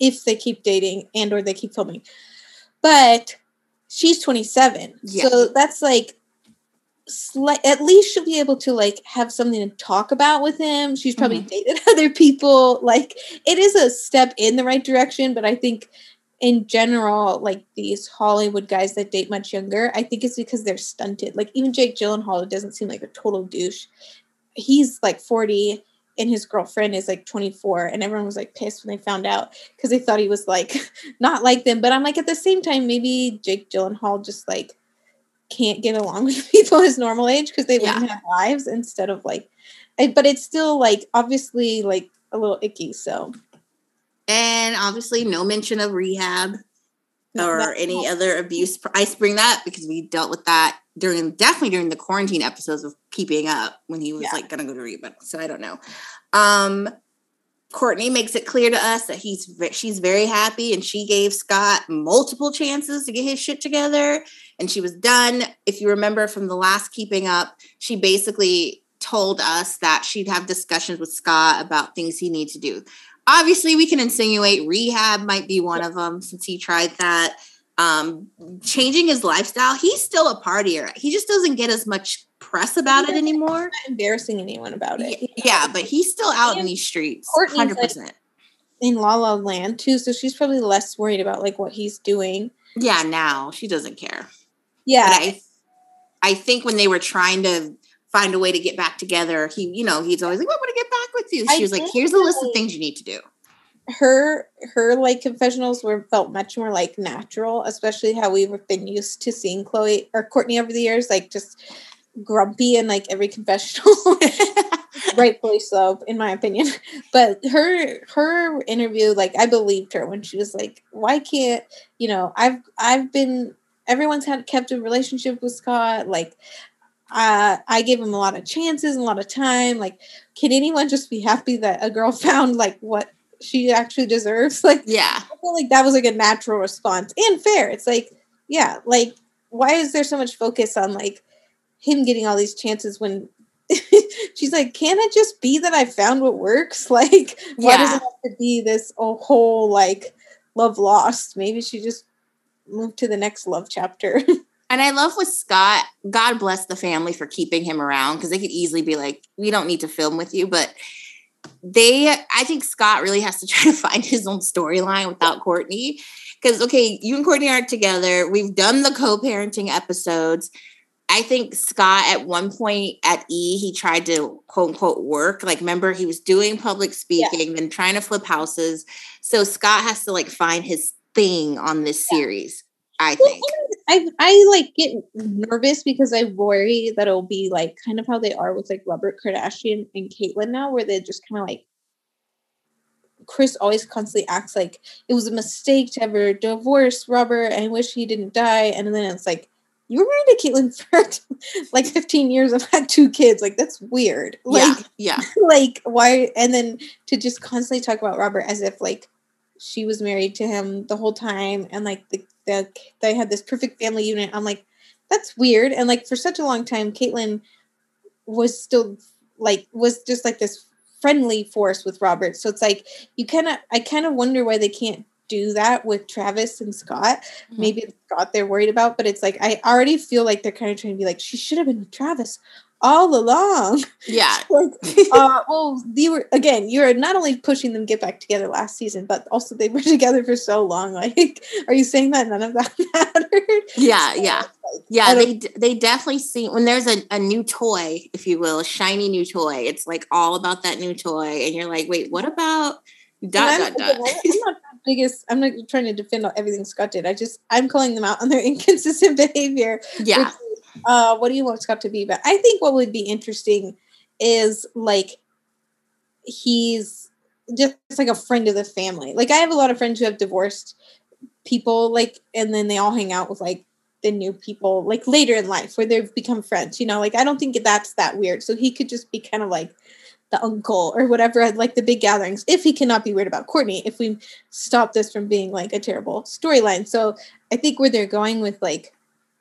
if they keep dating and or they keep filming. But she's 27, yeah. so that's like sli- at least she'll be able to like have something to talk about with him. She's probably mm-hmm. dated other people. Like it is a step in the right direction, but I think in general, like these Hollywood guys that date much younger, I think it's because they're stunted. Like even Jake Gyllenhaal doesn't seem like a total douche. He's like 40 and his girlfriend is like 24 and everyone was like pissed when they found out because they thought he was like not like them but i'm like at the same time maybe jake gyllenhaal just like can't get along with people his normal age because they yeah. have lives instead of like but it's still like obviously like a little icky so and obviously no mention of rehab or any other abuse i bring that because we dealt with that during definitely during the quarantine episodes of keeping up when he was yeah. like gonna go to rehab so i don't know um Kourtney makes it clear to us that he's she's very happy and she gave Scott multiple chances to get his shit together and she was done. If you remember from the last keeping up, she basically told us that she'd have discussions with Scott about things he needs to do. Obviously, we can insinuate rehab might be one of them since he tried that. Um, changing his lifestyle, he's still a partier. He just doesn't get as much press about it anymore. Not embarrassing anyone about it. Yeah, yeah but he's still out and in these streets. Hundred percent. in La La Land too, so she's probably less worried about like what he's doing. Yeah, now she doesn't care. Yeah, but I, I think when they were trying to find a way to get back together, he, you know, he's always like, "I want to get back with you." She I was like, "Here's a list of things you need to do." Her her like confessionals were felt much more like natural, especially how we've been used to seeing Khloe or Kourtney over the years, like just grumpy in like every confessional. Rightfully so, in my opinion. But her her interview, like I believed her when she was like, "Why can't you know? I've I've been everyone's had kept a relationship with Scott. Like, uh, I gave him a lot of chances, and a lot of time. Like, can anyone just be happy that a girl found like what she actually deserves. Like, yeah, I feel like that was like a natural response and fair. It's like, yeah, like, why is there so much focus on like him getting all these chances when she's like, can it just be that I found what works? Like, why does it have to be this whole like love lost? Maybe she just moved to the next love chapter. And I love with Scott, God bless the family for keeping him around because they could easily be like, we don't need to film with you. But they I think Scott really has to try to find his own storyline without Kourtney. Because okay, you and Kourtney aren't together. We've done the co-parenting episodes. I think Scott at one point at E, he tried to quote unquote work. Like, remember, he was doing public speaking, yeah. then trying to flip houses. So Scott has to like find his thing on this yeah. series. I think. I I like get nervous because I worry that it'll be like kind of how they are with like Robert Kardashian and Caitlyn now, where they just kind of like Kris always constantly acts like it was a mistake to ever divorce Robert. I wish he didn't die. And then it's like, you were married to Caitlyn for like 15 years and had two kids. Like, that's weird. Like, yeah. yeah. like, why? And then to just constantly talk about Robert as if like she was married to him the whole time and like the, the they had this perfect family unit. I'm like, that's weird. And like for such a long time, Caitlyn was still like was just like this friendly force with Robert. So it's like you kind of I kind of wonder why they can't do that with Travis and Scott. Mm-hmm. Maybe Scott they're worried about, but it's like I already feel like they're kind of trying to be like she should have been with Travis all along. Yeah. like, uh, well, you were again. You're not only pushing them get back together last season, but also they were together for so long. Like, are you saying that none of that mattered? Yeah, yeah, like, yeah. They they definitely see when there's a, a new toy, if you will, a shiny new toy. It's like all about that new toy, and you're like, wait, what about? Dot, dot, dot. I'm not the biggest. I'm not trying to defend everything Scott did. I just I'm calling them out on their inconsistent behavior. Yeah, uh, what do you want Scott to be? But I think what would be interesting is like he's just like a friend of the family. Like I have a lot of friends who have divorced people, like, and then they all hang out with like the new people, like later in life where they've become friends. You know, like I don't think that's that weird. So he could just be kind of like the uncle or whatever at like the big gatherings if he cannot be weird about Kourtney, if we stop this from being like a terrible storyline. So I think where they're going with like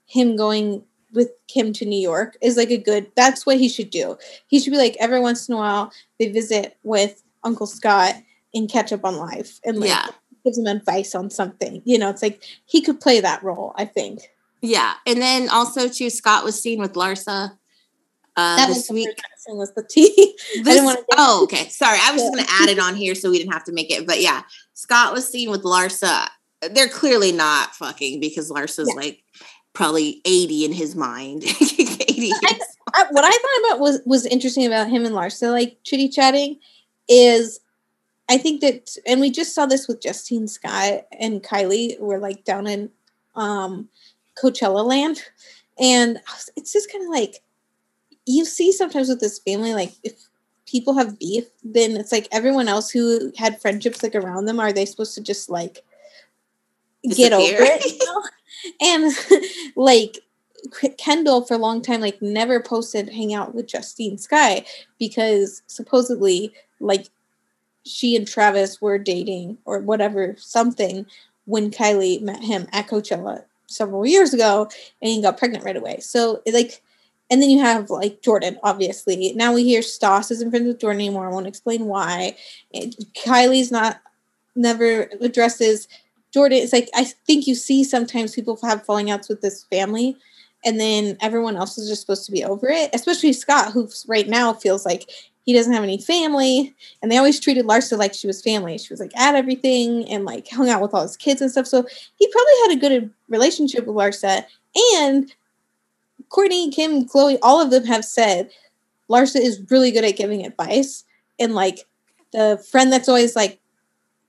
him going with Kim to New York is like a good that's what he should do. He should be like every once in a while they visit with Uncle Scott and catch up on life and like yeah. gives him advice on something. You know, it's like he could play that role, I think. Yeah. And then also too Scott was seen with Larsa uh, that this week. Was the tea. This, oh, okay. Sorry, I was just going to add it on here so we didn't have to make it. But yeah, Scott was seen with Larsa. They're clearly not fucking because Larsa's yeah. like probably 80 in his mind. 80 I, I, what I thought about was was interesting about him and Larsa like chitty chatting is I think that and we just saw this with Justine Scott and Kylie we're like down in um Coachella land and it's just kind of like you see sometimes with this family like if people have beef then it's like everyone else who had friendships like around them are they supposed to just like get over it you know? And like Kendall for a long time like never posted hang out with Justine Skye because supposedly like she and Travis were dating or whatever, something, when Kylie met him at Coachella several years ago and he got pregnant right away. So, like, and then you have like Jordan, obviously. Now we hear Stass isn't friends with Jordan anymore. I won't explain why. And Kylie's not, never addresses Jordan. It's like, I think you see sometimes people have falling outs with this family and then everyone else is just supposed to be over it, especially Scott, who right now feels like he doesn't have any family. And they always treated Larsa like she was family. She was like at everything and like hung out with all his kids and stuff. So he probably had a good uh, relationship with Larsa. And Kourtney, Kim, Khloe, all of them have said Larsa is really good at giving advice. And like the friend that's always like,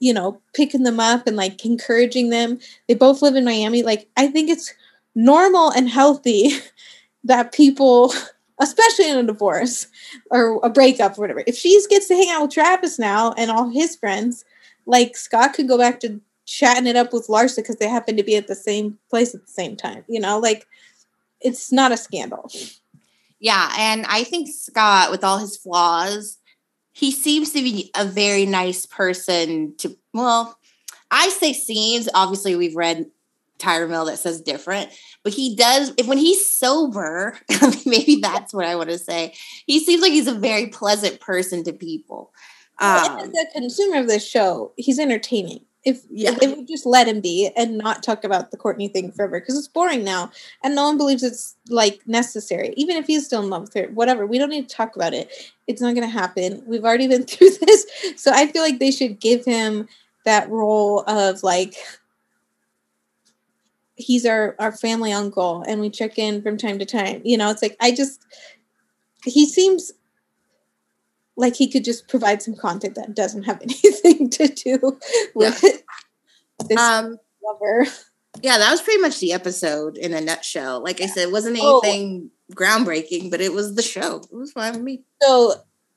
you know, picking them up and like encouraging them. They both live in Miami. Like, I think it's normal and healthy that people especially in a divorce or a breakup or whatever. If she gets to hang out with Travis now and all his friends, like Scott could go back to chatting it up with Larsa because they happen to be at the same place at the same time. You know, like it's not a scandal. Yeah, and I think Scott, with all his flaws, he seems to be a very nice person to well, I say seems, obviously we've read Tyra Mail that says different, but he does if when he's sober, maybe that's what I want to say. He seems like he's a very pleasant person to people. Um, as a consumer of this show, he's entertaining. If, yeah. they would just let him be and not talk about the Kourtney thing forever, because it's boring now, and no one believes it's like necessary. Even if he's still in love with her, whatever. We don't need to talk about it. It's not going to happen. We've already been through this, so I feel like they should give him that role of like he's our our family uncle and we check in from time to time you know it's like i just he seems like he could just provide some content that doesn't have anything to do with yeah. this um, lover yeah that was pretty much the episode in a nutshell like i said it wasn't anything oh. groundbreaking but it was the show it was fine with me so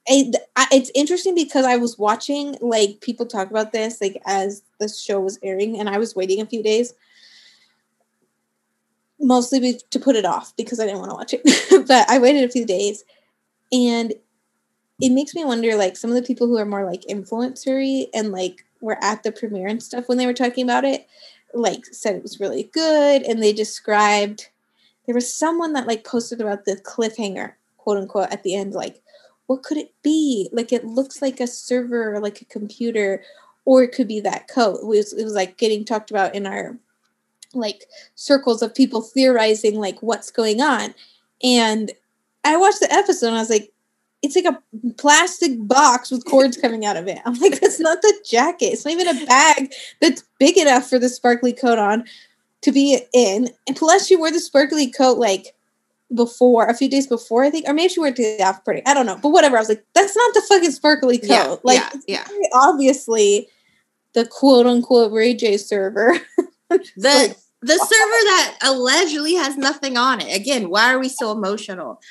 it, it's interesting because I was watching like people talk about this like as the show was airing, and I was waiting a few days mostly to put it off because I didn't want to watch it. but I waited a few days and it makes me wonder like some of the people who are more like influencery and like were at the premiere and stuff when they were talking about it like said it was really good and they described there was someone that like posted about the cliffhanger quote unquote at the end like what could it be like it looks like a server like a computer or it could be that coat it was, it was like getting talked about in our like circles of people theorizing like what's going on. And I watched the episode and I was like, it's like a plastic box with cords coming out of it. I'm like, that's not the jacket. It's not even a bag that's big enough for the sparkly coat on to be in. And plus, she wore the sparkly coat like before, a few days before, I think, or maybe she wore it to the after party. I don't know, but whatever. I was like, that's not the fucking sparkly coat. Yeah, like, yeah, yeah. obviously the quote unquote Ray J server. the the server that allegedly has nothing on it. Again, why are we so emotional?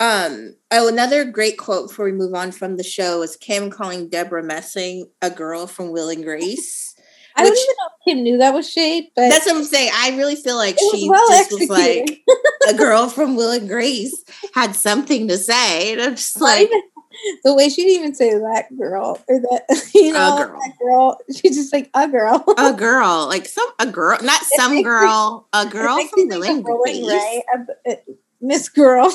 Um, oh, another great quote before we move on from the show is Kim calling Debra Messing a girl from Will and Grace. I don't even know if Kim knew that was shade, but that's what I'm saying. I really feel like she well just executed. was like a girl from Will and Grace had something to say. And I'm just like, the way she didn't even say that girl or that you know girl. that girl. She's just like a girl. a girl, like some a girl, not some girl, a girl from the language, right? Miss Girl.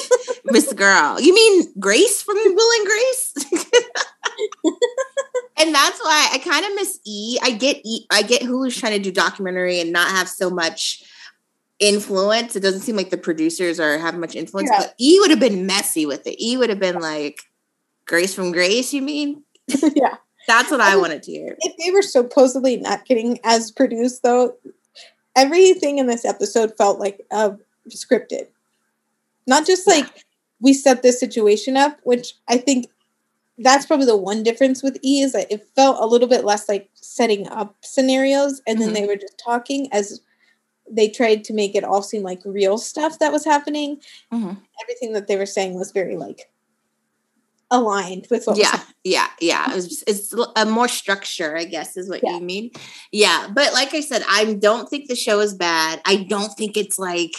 Miss Girl. You mean Grace from Will and Grace? and that's why I kind of miss E. I get E. I get Hulu's trying to do documentary and not have so much influence. It doesn't seem like the producers are have much influence, yeah. but E would have been messy with it. E would have been like Grace from Grace, you mean? yeah. That's what I, I wanted to hear. If they were supposedly not getting as produced though, everything in this episode felt like uh, scripted. Not just like yeah. we set this situation up, which I think that's probably the one difference with E is that it felt a little bit less like setting up scenarios and then mm-hmm. they were just talking as they tried to make it all seem like real stuff that was happening. Mm-hmm. Everything that they were saying was very like aligned with what yeah yeah yeah it's, it's a more structure i guess is what yeah. you mean yeah but like i said i don't think the show is bad i don't think it's like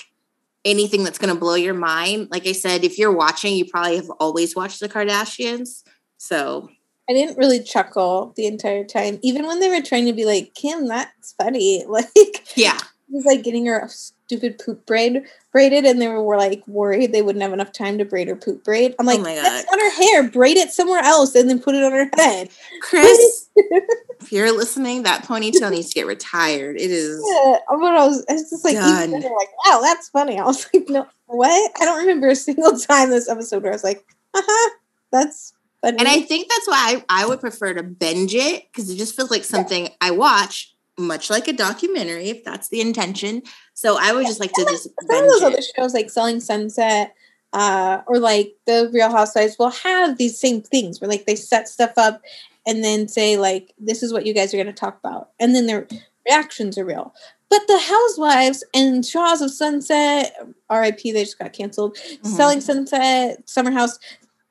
anything that's going to blow your mind like i said if you're watching you probably have always watched the kardashians so I didn't really chuckle the entire time, even when they were trying to be like, Kim, that's funny. Like, yeah, was like getting her stupid poop braid braided, and they were like worried they wouldn't have enough time to braid her poop braid. I'm like, oh that's on her hair. Braid it somewhere else, and then put it on her head. Chris, if you're listening, that ponytail needs to get retired. It is. Yeah, but I was, I was just like, even like, wow, that's funny. I was like, no, what? I don't remember a single time this episode where I was like, uh huh, that's funny. And I think that's why I, I would prefer to binge it because it just feels like something yeah. I watch much like a documentary, if that's the intention. So I would yeah, just like to just some of those it. other shows like Selling Sunset, uh, or like the Real Housewives will have these same things where like they set stuff up and then say like this is what you guys are going to talk about, and then their reactions are real. But the Housewives and Shahs of Sunset, RIP, they just got canceled. Mm-hmm. Selling Sunset, Summer House,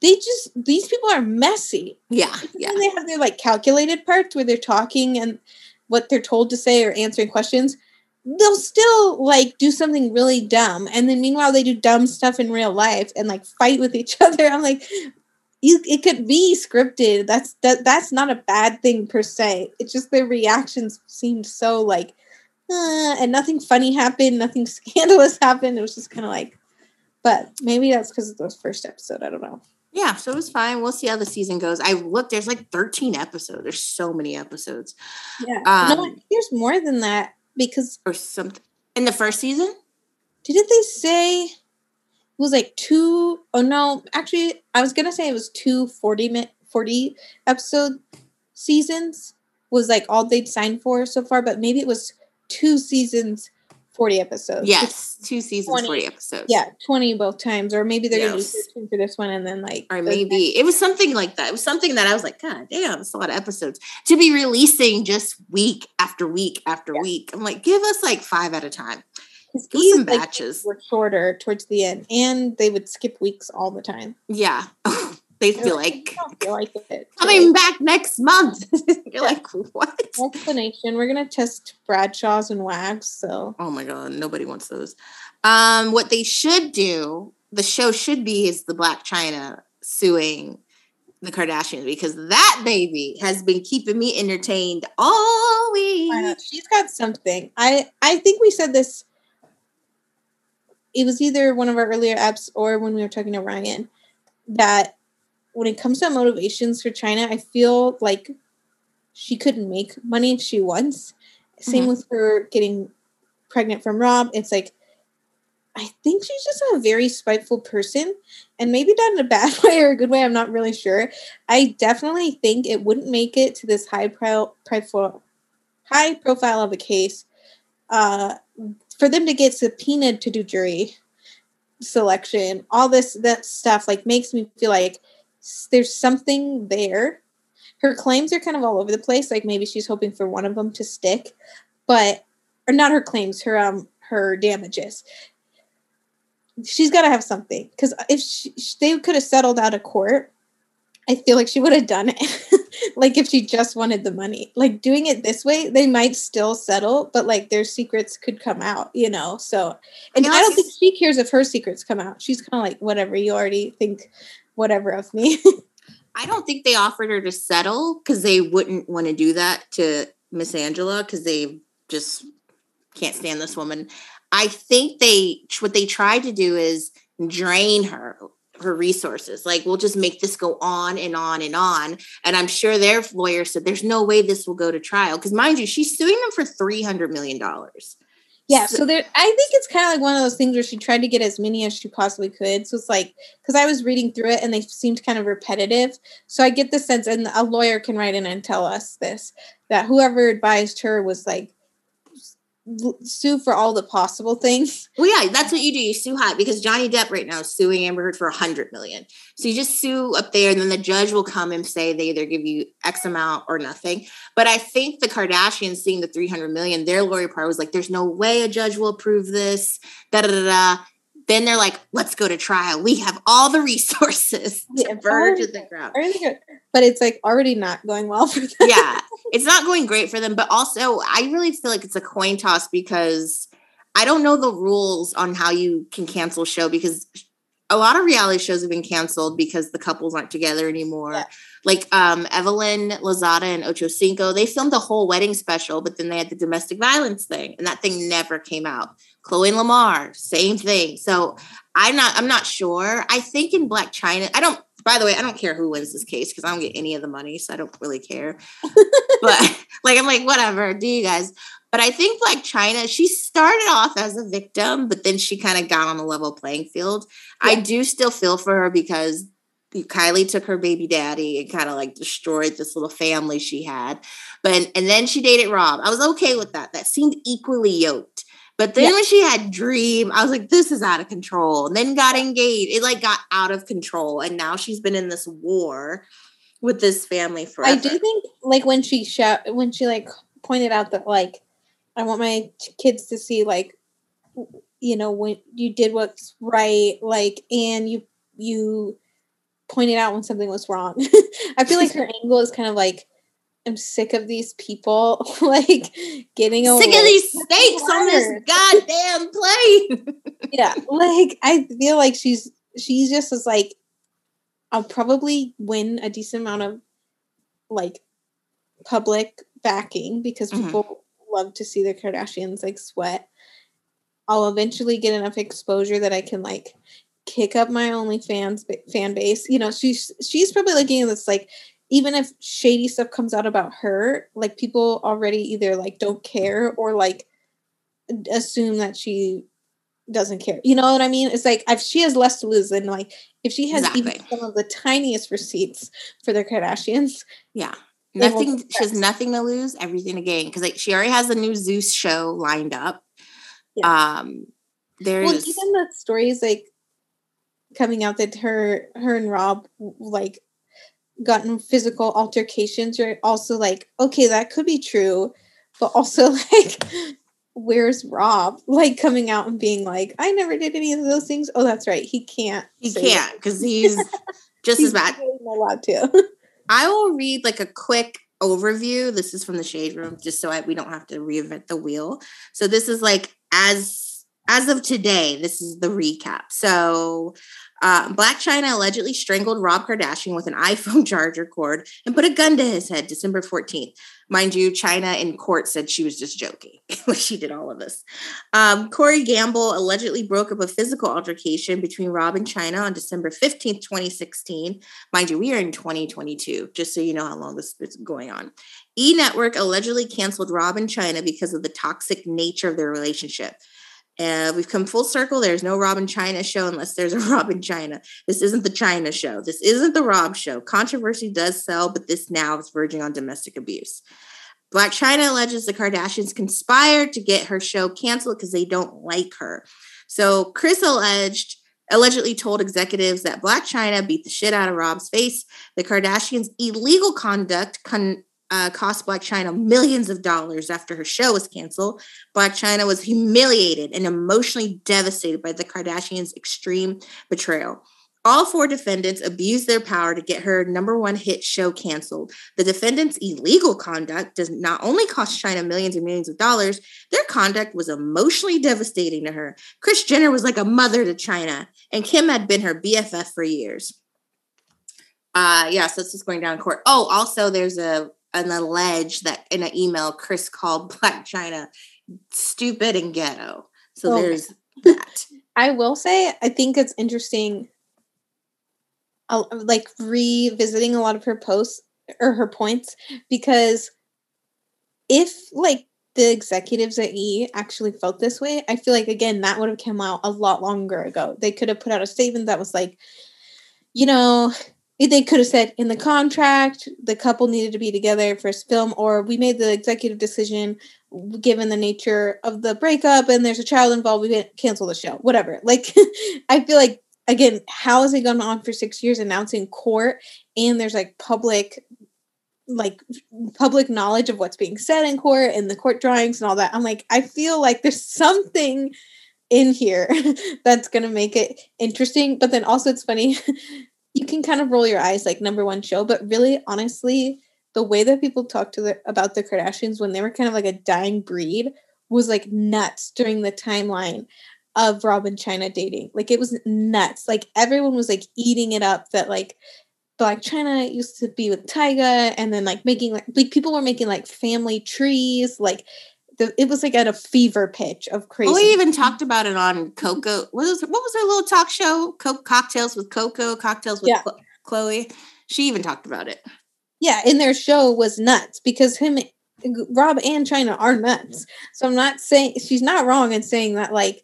they just these people are messy. Yeah, yeah. they have their like calculated parts where they're talking and what they're told to say or answering questions, they'll still like do something really dumb. And then meanwhile they do dumb stuff in real life and like fight with each other. I'm like, you it could be scripted. That's that that's not a bad thing per se. It's just their reactions seemed so like uh, and nothing funny happened, nothing scandalous happened. It was just kind of like, but maybe that's because of the first episode. I don't know. Yeah, so it was fine. We'll see how the season goes. I looked, there's like 13 episodes. There's so many episodes. Yeah. Um, no, there's more than that because or something in the first season. Didn't they say it was like two? Oh no, actually, I was gonna say it was two 40 minute 40 episode seasons was like all they'd signed for so far, but maybe it was two seasons 40 episodes. Yes, two seasons, 20, 40 episodes. Yeah, 20 both times. Or maybe they're yes. going to do 15 for this one and then like. Or maybe it was something like that. It was something that I was like, God damn, it's a lot of episodes to be releasing just week after week after yeah. week. I'm like, give us like five at a time. Give some batches. Like, were shorter towards the end and they would skip weeks all the time. Yeah. they feel like, feel like it. coming back next month. You're like, what? Explanation. We're gonna test Bradshaws and Wags. So. Oh my god, nobody wants those. Um, what they should do, the show should be, is the Blac Chyna suing the Kardashians because that baby has been keeping me entertained all week. She's got something. I I think we said this. It was either one of our earlier apps or when we were talking to Ryan that when it comes to motivations for Chyna, I feel like she couldn't make money if she wants. Same mm-hmm. with her getting pregnant from Rob. It's like I think she's just a very spiteful person, and maybe not in a bad way or a good way. I'm not really sure. I definitely think it wouldn't make it to this high pro- profile, high profile of a case uh, for them to get subpoenaed to do jury selection. All this that stuff like makes me feel like there's something there. Her claims are kind of all over the place. Like maybe she's hoping for one of them to stick, but or not her claims, her um her damages. She's got to have something because if she, they could have settled out of court, I feel like she would have done it. like if she just wanted the money. Like doing it this way, they might still settle, but like their secrets could come out, you know. So and I don't think she cares if her secrets come out. She's kind of like, whatever, you already think whatever of me. I don't think they offered her to settle because they wouldn't want to do that to Miss Angela because they just can't stand this woman. I think they what they tried to do is drain her her resources. Like we'll just make this go on and on and on. And I'm sure their lawyer said there's no way this will go to trial because mind you, she's suing them for three hundred million dollars. Yeah, so there I think it's kind of like one of those things where she tried to get as many as she possibly could. So it's like cuz I was reading through it and they seemed kind of repetitive. So I get the sense and a lawyer can write in and tell us this that whoever advised her was like sue for all the possible things. Well, yeah, that's what you do. You sue high because Johnny Depp right now is suing Amber Heard for a hundred million. So you just sue up there, and then the judge will come and say they either give you X amount or nothing. But I think the Kardashians seeing the three hundred million, their lawyer part was like, "There's no way a judge will approve this." Da da da da. Then they're like, let's go to trial. We have all the resources to yeah, burn to the ground. But it's like already not going well for them. yeah, it's not going great for them. But also, I really feel like it's a coin toss because I don't know the rules on how you can cancel show because a lot of reality shows have been canceled because the couples aren't together anymore. Yeah. Like um, Evelyn Lozada and Ocho Cinco, they filmed a whole wedding special, but then they had the domestic violence thing, and that thing never came out. Khloe and Lamar, same thing. So I'm not, I'm not sure. I think in Blac Chyna, I don't. By the way, I don't care who wins this case because I don't get any of the money, so I don't really care. but like, I'm like, whatever. Do you guys? But I think like Chyna, she started off as a victim, but then she kind of got on a level playing field. Yeah. I do still feel for her because Kylie took her baby daddy and kind of like destroyed this little family she had. But and then she dated Rob. I was okay with that. That seemed equally yoked. But then yeah. when she had Dream, I was like, this is out of control. And then got engaged. It like got out of control. And now she's been in this war with this family forever. I do think like when she shout when she like pointed out that like I want my kids to see like you know when you did what's right like and you you pointed out when something was wrong. I feel like her angle is kind of like I'm sick of these people like getting away. Sick of these snakes on this goddamn plane. yeah, like I feel like she's she's just as like I'll probably win a decent amount of like public backing because mm-hmm. Love to see the Kardashians like sweat. I'll eventually get enough exposure that I can like kick up my OnlyFans fan base. You know, she's she's probably looking at this like even if shady stuff comes out about her, like people already either like don't care or like assume that she doesn't care. You know what I mean? It's like if she has less to lose than like if she has exactly. even some of the tiniest receipts for the Kardashians. Yeah nothing she has nothing to lose everything to gain because like she already has a new zeus show lined up. Yeah. um there's well, even the stories like coming out that her her and rob like gotten physical altercations are also like okay that could be true but also like where's rob? Like coming out and being like i never did any of those things. Oh that's right he can't he can't because he's just he's as bad. allowed to I will read like a quick overview. This is from the shade room, just so I, we don't have to reinvent the wheel. So this is like as as of today, this is the recap. So uh, Blac Chyna allegedly strangled Rob Kardashian with an iPhone charger cord and put a gun to his head December 14th. Mind you, Chyna in court said she was just joking when she did all of this. Um, Corey Gamble allegedly broke up a physical altercation between Rob and Chyna on December 15th, 2016. Mind you, we are in 2022, just so you know how long this is going on. E Network allegedly canceled Rob and Chyna because of the toxic nature of their relationship. Uh, we've come full circle. There's no Rob and Chyna show unless there's a Rob and Chyna. This isn't the Chyna show. This isn't the Rob show. Controversy does sell, but this now is verging on domestic abuse. Blac Chyna alleges the Kardashians conspired to get her show canceled because they don't like her. So Kris alleged allegedly told executives that Blac Chyna beat the shit out of Rob's face. The Kardashians' illegal conduct con- uh, cost Blac Chyna millions of dollars after her show was canceled. Blac Chyna was humiliated and emotionally devastated by the Kardashians' extreme betrayal. All four defendants abused their power to get her number one hit show canceled. The defendants' illegal conduct does not only cost Chyna millions and millions of dollars, their conduct was emotionally devastating to her. Kris Jenner was like a mother to Chyna, and Kim had been her BFF for years. Uh, yeah, so it's just going down court. Oh, also, there's a an allege that in an email Kris called Blac Chyna stupid and ghetto. So oh. there's that. I will say I think it's interesting like revisiting a lot of her posts or her points because if like the executives at E actually felt this way, I feel like again that would have come out a lot longer ago. They could have put out a statement that was like, you know, they could have said in the contract the couple needed to be together for this film or we made the executive decision given the nature of the breakup and there's a child involved we cancel the show whatever. Like i feel like again how has it gone on for six years in court and there's like public like public knowledge of what's being said in court and the court drawings and all that? I'm like i feel like there's something in here that's going to make it interesting but then also it's funny you can kind of roll your eyes like number one show, but really, honestly, the way that people talked to the, about the Kardashians when they were kind of like a dying breed was like nuts during the timeline of Rob and Chyna dating. Like it was nuts. Like everyone was like eating it up that like Blac Chyna used to be with Tyga and then like making like like people were making like family trees like the, it was like at a fever pitch of crazy. Well, we even talked about it on Coco. What was what was her little talk show? Co- cocktails with Coco, cocktails with yeah. Khloe. She even talked about it. Yeah, and their show was nuts because him, Rob and Chyna are nuts. So I'm not saying she's not wrong in saying that like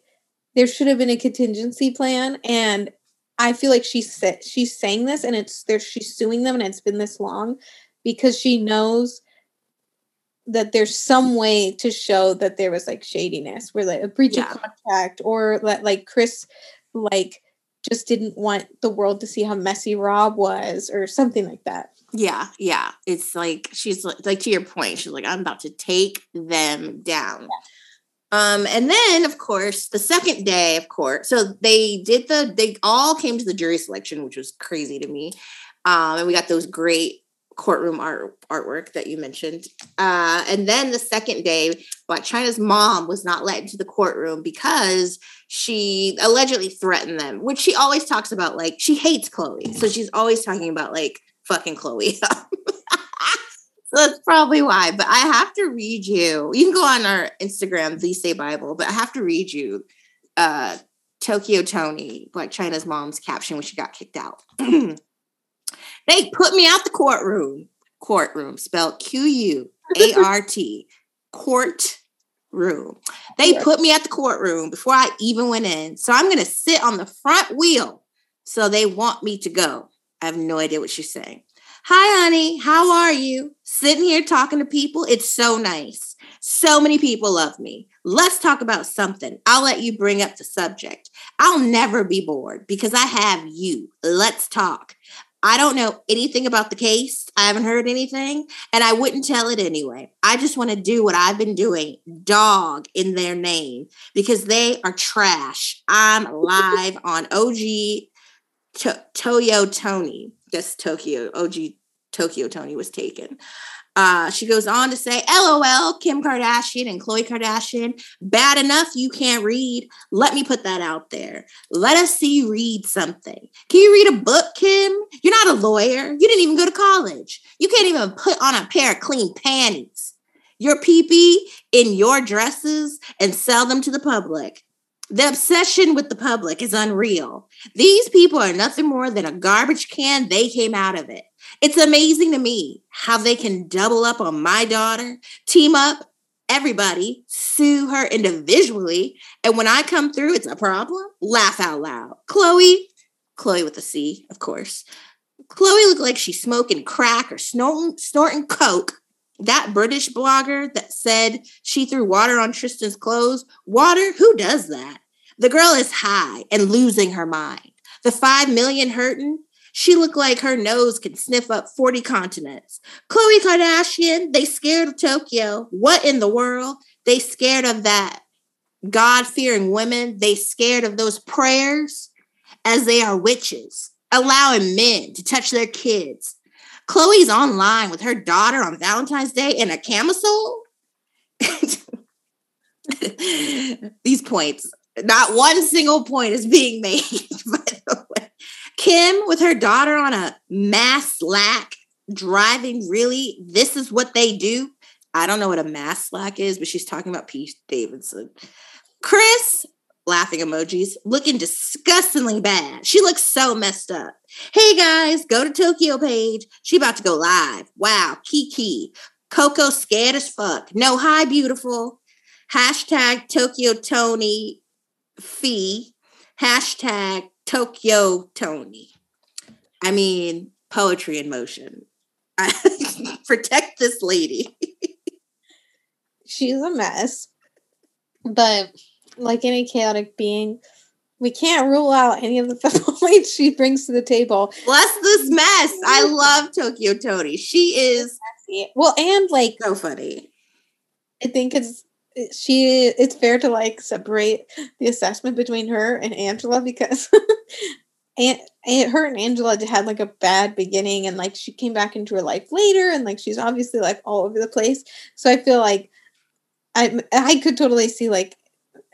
there should have been a contingency plan, and I feel like she's she's saying this, and it's there. She's suing them, and it's been this long because she knows that there's some way to show that there was like shadiness, where like a breach yeah. of contract, or that like Kris like just didn't want the world to see how messy Rob was, or something like that. Yeah, yeah. It's like she's like, like to your point. She's like, I'm about to take them down. Yeah. Um, and then of course the second day, of course, so they did the they all came to the jury selection, which was crazy to me. Um, and we got those great courtroom art artwork that you mentioned. Uh, and then the second day, Blac Chyna's mom was not let into the courtroom because she allegedly threatened them, which she always talks about. Like she hates Khloe, so she's always talking about like fucking Khloe. so that's probably why. But I have to read you. You can go on our Instagram, the Say Bible, but I have to read you uh Tokyo Toni, Blac Chyna's mom's caption when she got kicked out. they put me out the courtroom. Courtroom spelled Q-U-A-R-T. Court room. They put me at the courtroom before I even went in. So I'm gonna sit on the front wheel. So they want me to go. I have no idea what she's saying. Hi, honey. How are you? Sitting here talking to people. It's so nice. So many people love me. Let's talk about something. I'll let you bring up the subject. I'll never be bored because I have you. Let's talk. I don't know anything about the case. I haven't heard anything, and I wouldn't tell it anyway. I just want to do what I've been doing, dog in their name, because they are trash. I'm live on OG to- Toyo Toni this Tokyo OG Tokyo Toni was taken. Uh, she goes on to say, LOL, Kim Kardashian and Khloe Kardashian, bad enough you can't read. Let me put that out there. Let us see you read something. Can you read a book, Kim? You're not a lawyer. You didn't even go to college. You can't even put on a pair of clean panties. Your peepee in your dresses and sell them to the public. The obsession with the public is unreal. These people are nothing more than a garbage can. They came out of it. It's amazing to me how they can double up on my daughter, team up, everybody, sue her individually. And when I come through, it's a problem. Laugh out loud. Chloe, Chloe with a C, of course. Chloe looked like she's smoking crack or snorting, snorting coke that British blogger that said she threw water on Tristan's clothes, water, who does that? The girl is high and losing her mind. The five million hurting, she looked like her nose could sniff up 40 continents. Khloe Kardashian, they scared of Tokyo. What in the world? They scared of that God fearing women. They scared of those prayers as they are witches, allowing men to touch their kids, Khloe's online with her daughter on Valentine's Day in a camisole. These points, not one single point is being made. Kim with her daughter on a mass slack driving. Really, this is what they do. I don't know what a mass slack is, but she's talking about Pete Davidson. Chris laughing emojis, looking disgustingly bad. She looks so messed up. Hey guys, go to Tokyo page. She about to go live. Wow, Kiki. Coco scared as fuck. No, hi, beautiful. Hashtag Tokyo Toni fee. Hashtag Tokyo Toni. I mean, poetry in motion. Protect this lady. She's a mess. But like any chaotic being, we can't rule out any of the points she brings to the table. Bless this mess. I love Tokyo Toni. She is well, and like so funny. I think it's she. It's fair to like separate the assessment between her and Angela because. and, and her and Angela had like a bad beginning, and like she came back into her life later, and like she's obviously like all over the place. So I feel like I I could totally see like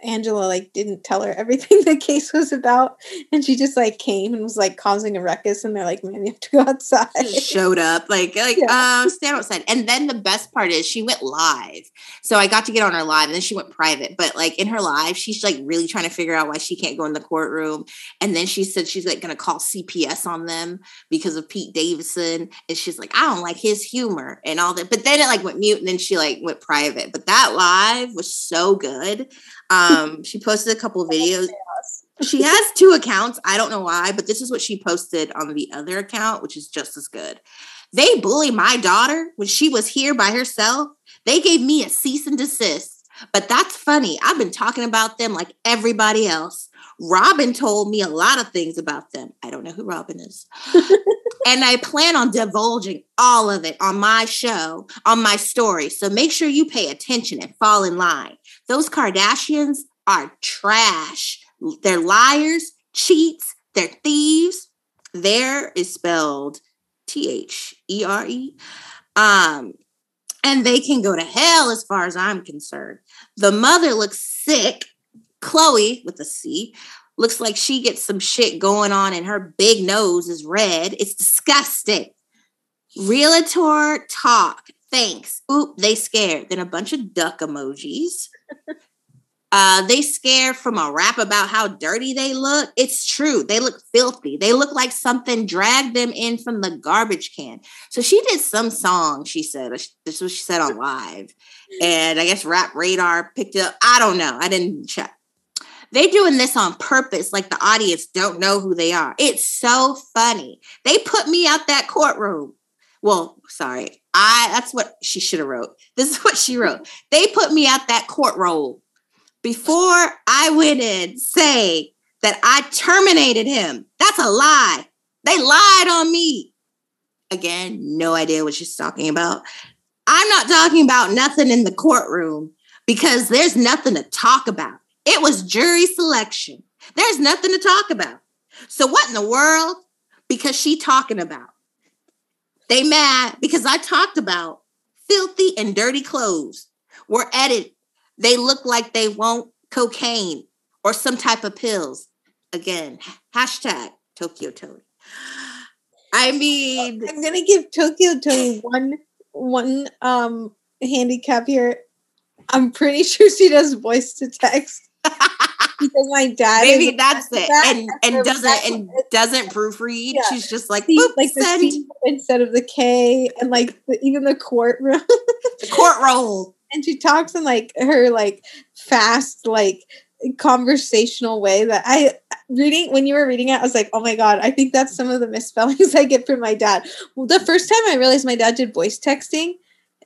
Angela like didn't tell her everything the case was about, and she just like came and was like causing a ruckus, and they're like, "Man, you have to go outside." Just showed up like like yeah. um stand outside, and then the best part is she went live, so I got to get on her live, and then she went private. But like in her live, she's like really trying to figure out why she can't go in the courtroom, and then she said she's like gonna call CPS on them because of Pete Davidson, and she's like, I don't like his humor and all that. But then it like went mute, and then she like went private. But that live was so good. Um, she posted a couple videos. She has two accounts. I don't know why, but this is what she posted on the other account, which is just as good. They bully my daughter when she was here by herself. They gave me a cease and desist. But that's funny. I've been talking about them like everybody else. Robin told me a lot of things about them. I don't know who Robin is. and I plan on divulging all of it on my show, on my story. So make sure you pay attention and fall in line. Those Kardashians are trash. They're liars, cheats, they're thieves. There is spelled T H E R E. Um, and they can go to hell as far as I'm concerned. The mother looks sick. Chloe with a C looks like she gets some shit going on and her big nose is red. It's disgusting. Realtor talk. Thanks. Oop, they scared. Then a bunch of duck emojis. Uh, they scare from a rap about how dirty they look. It's true. They look filthy. They look like something dragged them in from the garbage can. So she did some song, she said. This is what she said on live. And I guess Rap Radar picked it up. I don't know. I didn't check. They doing this on purpose, like the audience don't know who they are. It's so funny. They put me out that courtroom. Well, sorry. I that's what she should have wrote. This is what she wrote. They put me out that court roll before I went in say that I terminated him. That's a lie. They lied on me. Again, no idea what she's talking about. I'm not talking about nothing in the courtroom because there's nothing to talk about. It was jury selection. There's nothing to talk about. So what in the world? Because she talking about. They mad because I talked about filthy and dirty clothes were edited they look like they want cocaine or some type of pills. Again, hashtag Tokyo Toni. I mean, I'm gonna give Tokyo Toni one one um handicap here. I'm pretty sure she does voice to text. Because my dad maybe that's it that, and and doesn't and doesn't proofread yeah. she's just like the, like the instead of the k and like the, even the courtroom the court roll and she talks in like her like fast like conversational way that I reading when you were reading it, I was like, oh my god, I think that's some of the misspellings I get from my dad. Well, the first time I realized my dad did voice texting,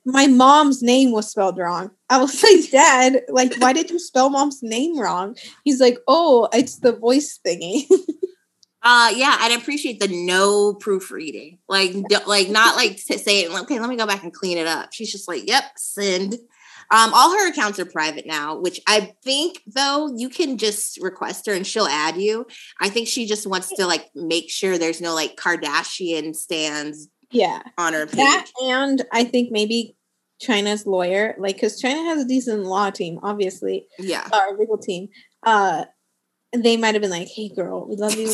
my mom's name was spelled wrong. I was like, Dad, like, why did you spell mom's name wrong? He's like, Oh, it's the voice thingy. Uh, yeah, I'd appreciate the no proofreading, like, like not like to saying, okay, let me go back and clean it up. She's just like, yep, send. Um, all her accounts are private now, which I think though you can just request her and she'll add you. I think she just wants to like make sure there's no like Kardashian stands yeah on her page. That and I think maybe Chyna's lawyer, like because Chyna has a decent law team, obviously. Yeah. Our uh, legal team. Uh they might have been like, hey girl, we love you.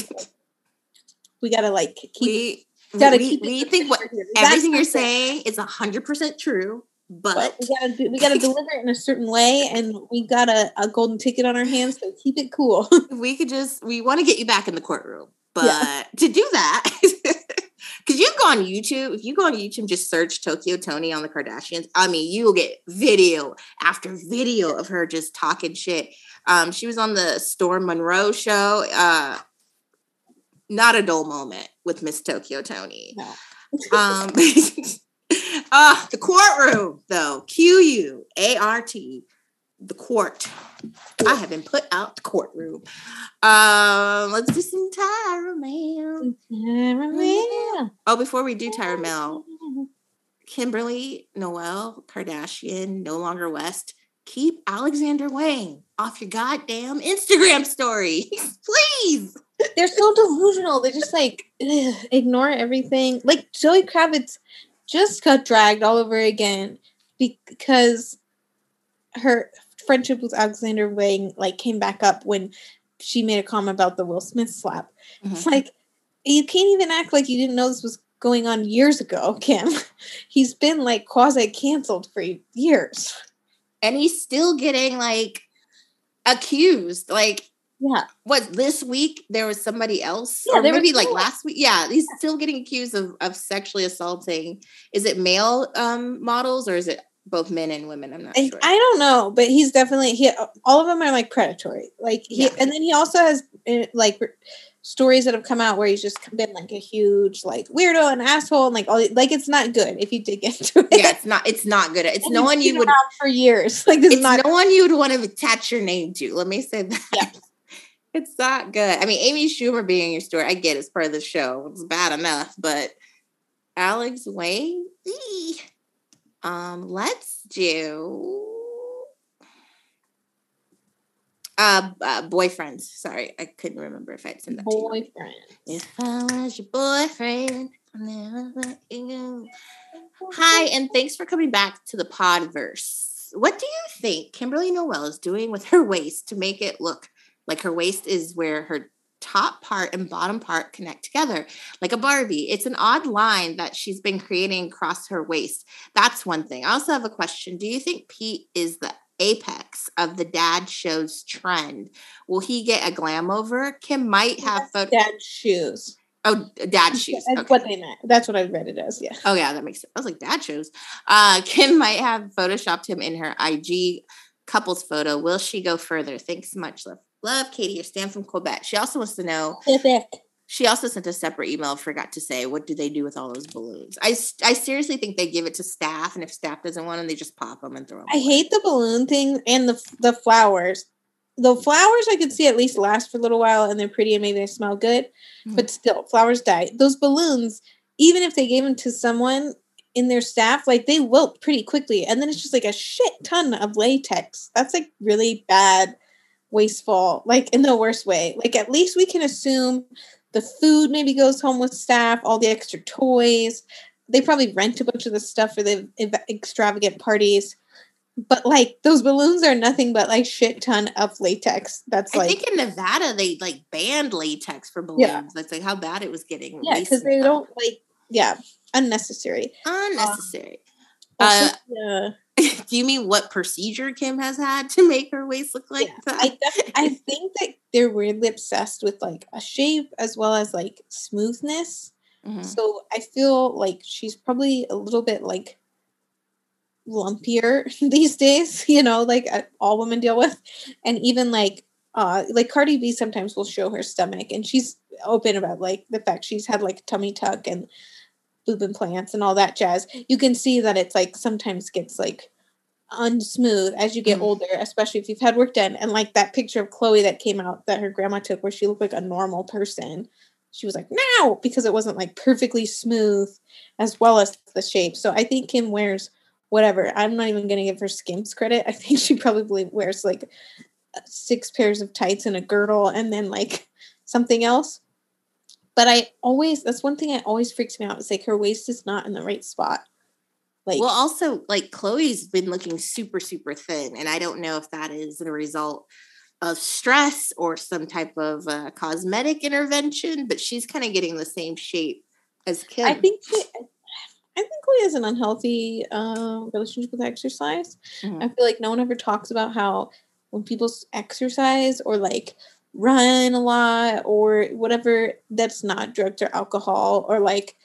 we gotta like keep we, gotta we, keep we think what everything you're saying is hundred percent true but, but we gotta do, we gotta deliver it in a certain way, and we got a, a golden ticket on our hands, so keep it cool. we could just we want to get you back in the courtroom, but yeah. to do that, because you go on YouTube. If you go on YouTube, just search Tokyo Toni on the Kardashians. I mean, you will get video after video of her just talking shit. Um, she was on the Storm Monroe show. Uh, not a dull moment with Miss Tokyo Toni. No. um, Ah, the courtroom, though. Q U A R T, the court. I have been put out the courtroom. Um, let's do some Tyra Mail. Oh, before we do Tyra Mail, Kimberly Noel Kardashian, no longer West. Keep Alexander Wang off your goddamn Instagram story, please. They're so delusional. They just like ugh, ignore everything. Like Zoë Kravitz just got dragged all over again because her friendship with Alexander Wang like came back up when she made a comment about the Will Smith slap. Mm-hmm. It's like you can't even act like you didn't know this was going on years ago, Kim. He's been like quasi canceled for years. And he's still getting like accused. Like, yeah. What this week there was somebody else? Yeah, or maybe like last week. Yeah, he's still getting accused of, of sexually assaulting. Is it male um models or is it both men and women? I'm not I, sure. I don't know, but he's definitely he all of them are like predatory. Like he yeah. and then he also has eh, like stories that have come out where he's just been like a huge like weirdo and asshole and like all like it's not good if you dig into it. Yeah, it's not it's not good. It's and no one you would for years. Like this it's is not no one you would want to attach your name to. Let me say that. Yeah. It's not good. I mean, Amy Schumer being your story, I get it's part of the show. It's bad enough, but Alex Wang, um, let's do uh, uh boyfriends. Sorry, I couldn't remember if I'd sent that boyfriend. to you. If I was your boyfriend, I never let you go. Hi, and thanks for coming back to the Podverse. What do you think Kimberly Noel is doing with her waist to make it look like her waist is where her top part and bottom part connect together like a Barbie. It's an odd line that she's been creating across her waist. That's one thing. I also have a question. Do you think Pete is the apex of the dad shows trend. Will he get a glam over? Kim might have photo- dad shoes. Oh, dad shoes. That's okay. what they meant. That's what I read it as. Yeah. Oh yeah, that makes sense. I was like, dad shoes. Uh, Kim might have photoshopped him in her IG couples photo. Will she go further? Thanks so much, love. Love, Katie. Your stand from Quebec. She also wants to know. She also sent a separate email. Forgot to say what do they do with all those balloons? I, I seriously think they give it to staff, and if staff doesn't want them, they just pop them and throw them. I away. hate the balloon thing and the the flowers. The flowers I could see at least last for a little while, and they're pretty and maybe they smell good, mm-hmm. but still, flowers die. Those balloons, even if they gave them to someone in their staff, like they wilt pretty quickly, and then it's just like a shit ton of latex. That's like really bad, wasteful, like in the worst way. Like at least we can assume the food maybe goes home with staff, all the extra toys. They probably rent a bunch of the stuff for the extravagant parties. But like those balloons are nothing but like shit ton of latex. That's like I think in Nevada they like banned latex for balloons. Yeah. That's like how bad it was getting. Yeah, because they don't like yeah unnecessary. Unnecessary. Um, uh, yeah. do you mean what procedure Kim has had to make her waist look like yeah, that? I, def- I think that they're really obsessed with like a shape as well as like smoothness. Mm-hmm. So I feel like she's probably a little bit like lumpier these days, you know, like uh, all women deal with. And even like uh like Cardi B sometimes will show her stomach and she's open about like the fact she's had like tummy tuck and boob implants and all that jazz. You can see that it's like sometimes gets like unsmooth as you get mm. older, especially if you've had work done. And like that picture of Khloe that came out that her grandma took where she looked like a normal person. She was like, now because it wasn't like perfectly smooth as well as the shape. So I think Kim wears whatever. I'm not even gonna give her skims credit. I think she probably wears like six pairs of tights and a girdle and then like something else. But I always that's one thing that always freaks me out. Is like her waist is not in the right spot. Like, well, also like Khloe's been looking super, super thin, and I don't know if that is a result of stress or some type of uh, cosmetic intervention, but she's kind of getting the same shape as Kim. I think she, I think Chloe has an unhealthy uh, relationship with exercise. Mm-hmm. I feel like no one ever talks about how when people exercise or like run a lot or whatever that's not drugs or alcohol or like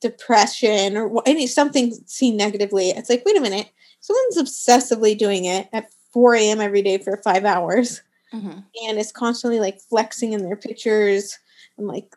depression or any something seen negatively, it's like, wait a minute, someone's obsessively doing it at 4 a.m. every day for five hours mm-hmm. and is constantly like flexing in their pictures. I'm like,